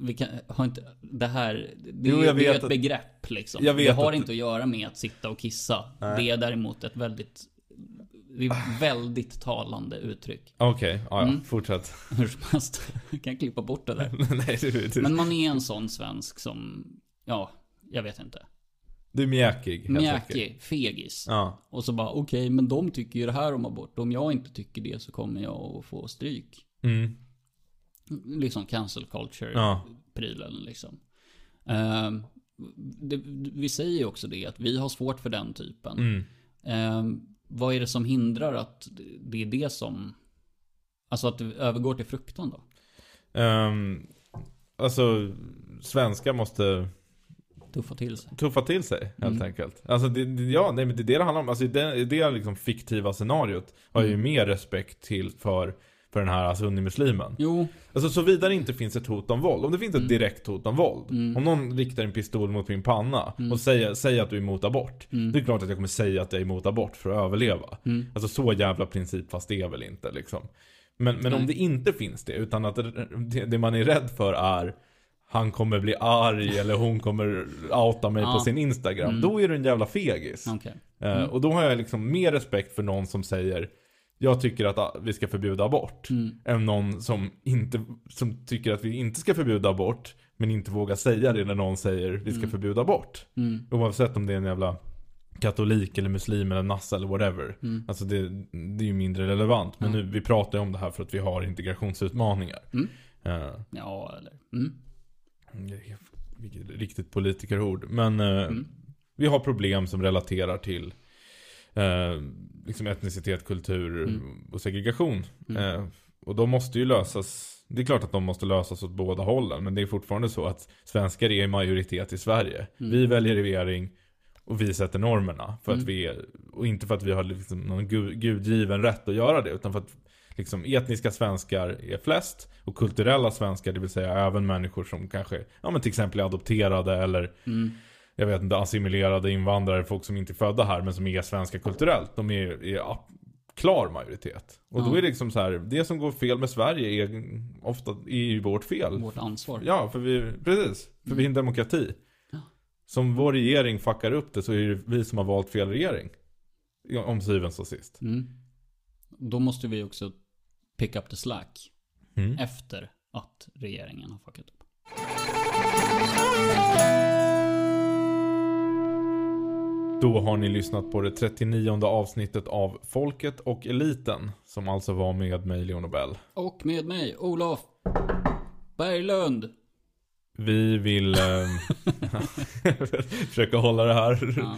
Vi kan, har inte, det här, det, Jo, det är vet ett att- begrepp liksom. Jag det har att- inte att göra med att sitta och kissa. Nej. Det är däremot ett väldigt, det är väldigt talande uttryck. Okej, ja, ja. Mm. fortsätt. Hur som helst. Jag kan klippa bort det där. Nej, du, du, Men man är en sån svensk som, ja, jag vet inte. du är mjäkig. Mjäkig, fegis. Ja. Och så bara, okej, men de tycker ju det här om abort. Om jag inte tycker det så kommer jag att få stryk. Mm. Liksom cancel culture Ja. liksom. Det, vi säger ju också det, att vi har svårt för den typen. Mm. Ehm, vad är det som hindrar att det är det som... Alltså att det övergår till fruktan då? Ehm, alltså, svenskar måste Tuffa till sig. tuffa till sig helt Mm. enkelt. Alltså, det, det- ja, nej, men det är det det handlar om. Alltså, det, det liksom fiktiva scenariot har ju Mm. mer respekt till för för den här sunnimuslimen. Jo, Alltså såvida det inte finns ett hot om våld. Om det finns ett Mm. direkt hot om våld. Mm. Om någon riktar en pistol mot min panna Mm. och säger, säger att du är emot abort. Mm. Det är klart att jag kommer säga att jag är emot abort för att överleva. Mm. Alltså så jävla principfast är väl inte liksom. Men, men om det inte finns det, utan att det, det man är rädd för är han kommer bli arg eller hon kommer outa mig på Ja. sin Instagram. Mm. Då är du en jävla fegis. okej. Eh, och då har jag liksom mer respekt för någon som säger Jag tycker att ah, vi ska förbjuda abort. Mm. Än någon som, inte, som tycker att vi inte ska förbjuda abort. Men inte vågar säga det när någon säger vi ska Mm. förbjuda abort. Mm. Oavsett om det är en jävla katolik eller muslim eller nasse eller whatever. Mm. Alltså det, det är ju mindre relevant. Men nu, vi pratar ju om det här för att vi har integrationsutmaningar. Eh, Ja, eller... Mm. vilket riktigt politikerord. Men Mm. vi har problem som relaterar till eh, liksom etnicitet, kultur Mm. och segregation. Mm. Eh, och de måste ju lösas. Det är klart att de måste lösas åt båda hållen. Men det är fortfarande så att svenskar är i majoritet i Sverige. Mm. Vi väljer regering och vi sätter normerna. För att Mm. vi är, och inte för att vi har liksom någon gu, gudgiven rätt att göra det. Utan för att liksom, etniska svenskar är flest. Och kulturella svenskar, det vill säga även människor som kanske, ja men till exempel är adopterade eller Mm. Jag vet inte, assimilerade invandrare, folk som inte är födda här men som är svenska kulturellt. De är, är ja, klar majoritet. Och då Ja. är det liksom så här, det som går fel med Sverige är ofta är ju vårt fel. Vårt ansvar. Ja, för vi, precis. För vi är en demokrati. Ja. Som vår regering fuckar upp det så är det vi som har valt fel regering. Om syvende och sist. Mm. Då måste vi också pick up the slack Mm. efter att regeringen har fuckat upp. Då har ni lyssnat på det 39 avsnittet av Folket och Eliten. Som alltså var med mig, Leon Nobel. Och med mig, Olof Berglund. Vi vill eh, försöka hålla det här Ja.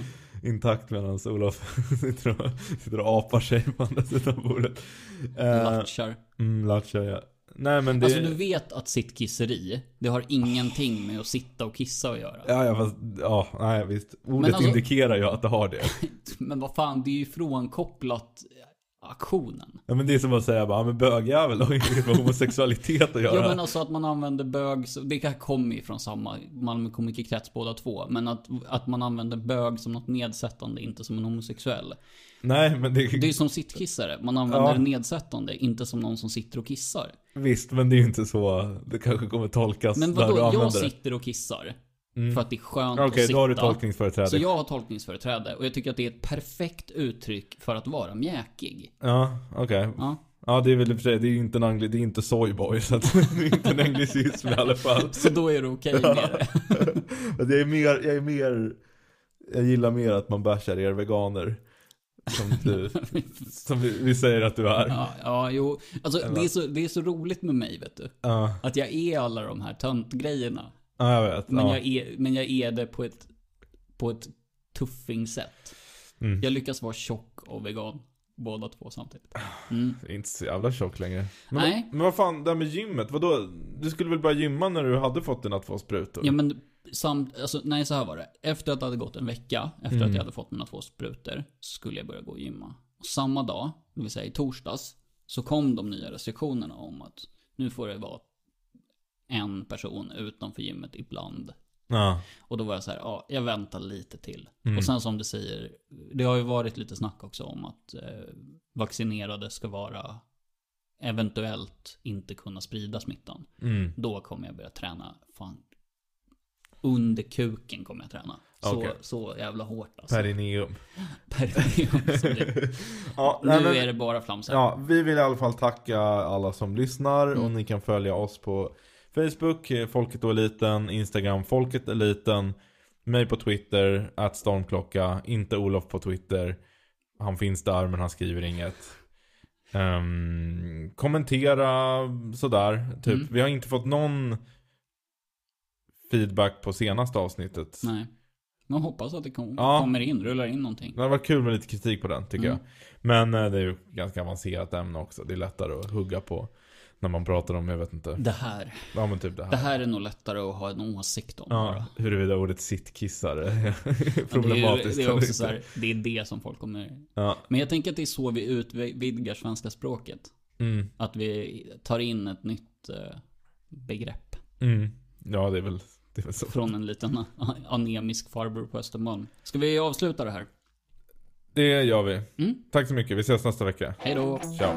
intakt medan Olof sitter och, sitter och apar sig på andra sidan bordet. Eh, Latchar. mm, latchar ja. Nej men det... Alltså du vet att sittkisseri, det har ingenting med att sitta och kissa att göra. Ja, ja, fast, ja, nej visst. Ordet alltså- indikerar ju att det har det. Men vad fan, det är ju frånkopplat aktionen. Ja, men det är som att säga bara, ja, men bögjävel har inget med homosexualitet att göra. Ja men alltså att man använder bög, det kan- kommer ju från samma Malmö komikerkrets båda två. Men att, att man använder bög som något nedsättande, inte som en homosexuell. Nej, men det, Det är som sittkissare, man använder Ja. det nedsättande, inte som någon som sitter och kissar. visst, men det är ju inte så det kanske kommer tolkas Men du vadå, jag använder det. sitter och kissar. Mm. För att det är skönt Okej, att sitta. då har du tolkningsföreträde. Så jag har tolkningsföreträde och jag tycker att det är ett perfekt uttryck för att vara mjäkig. Ja, okej. Ja. Ja, det är väl i och för sig, det är ju inte en angli, det är inte soyboy, så att det är inte en anglicism i alla fall. Så då är det okej med det. Men jag är mer, jag är mer, jag gillar mer att man bashar er veganer. Som du, som vi, vi säger att du är. Ja, ja jo. Alltså Eller- det är, så, det är så roligt med mig vet du. Ja, Att jag är alla de här töntgrejerna. Ja jag vet. Men, ja. jag är, men jag är det på ett, på ett tuffing-sätt. Mm. Jag lyckas vara tjock och vegan. Båda två samtidigt. Mm. Jag är inte så jävla tjock längre. Men, Nej. men vad fan, det här med gymmet, vadå? Du skulle väl börja gymma när du hade fått dina två sprutor? Ja men samt, alltså, nej så här var det. Efter att det hade gått en vecka, efter Mm. att jag hade fått mina två sprutor, så skulle jag börja gå och gymma. Och samma dag, det vill säga i torsdags, så kom de nya restriktionerna om att nu får det vara en person utanför gymmet ibland. Ja. Och då var jag så här, ja, jag väntar lite till. Mm. Och sen som du säger, det har ju varit lite snack också om att eh, vaccinerade ska vara eventuellt inte kunna sprida smittan. Mm. Då kommer jag börja träna, fan. Under kuken kommer jag träna. Så, Okej. så jävla hårt alltså. Perineum. Perineum. Ja, nu men- är det bara flamsar. Ja, vi vill i alla fall tacka alla som lyssnar Mm. och ni kan följa oss på Facebook, eh, Folket och Eliten, Instagram, Folket Eliten, mig på Twitter, att Stormklocka, inte Olof på Twitter. Han finns där men han skriver inget. Ehm, kommentera sådär, typ. Mm. Vi har inte fått någon feedback på senaste avsnittet. Nej. Man hoppas att det kom, Ja. kommer in, rullar in någonting. Det hade varit kul med lite kritik på den tycker Mm. jag. Men eh, det är ju ganska avancerat ämne också. Det är lättare att hugga på när man pratar om, jag vet inte. Det här. Ja men typ det här. Det här är nog lättare att ha en åsikt om. Ja, bara. huruvida ordet sittkissar är problematiskt. Ja, det, är, det, är också så här, det är det som folk kommer... Ja. Men jag tänker att det är så vi utvidgar svenska språket. Mm. Att vi tar in ett nytt eh, begrepp. Mm. Ja, det är väl, det är väl så. Från en liten anemisk farbror på Östermalm. Ska vi avsluta det här? Det gör vi. Mm. Tack så mycket. Vi ses nästa vecka. Hej då. Ciao.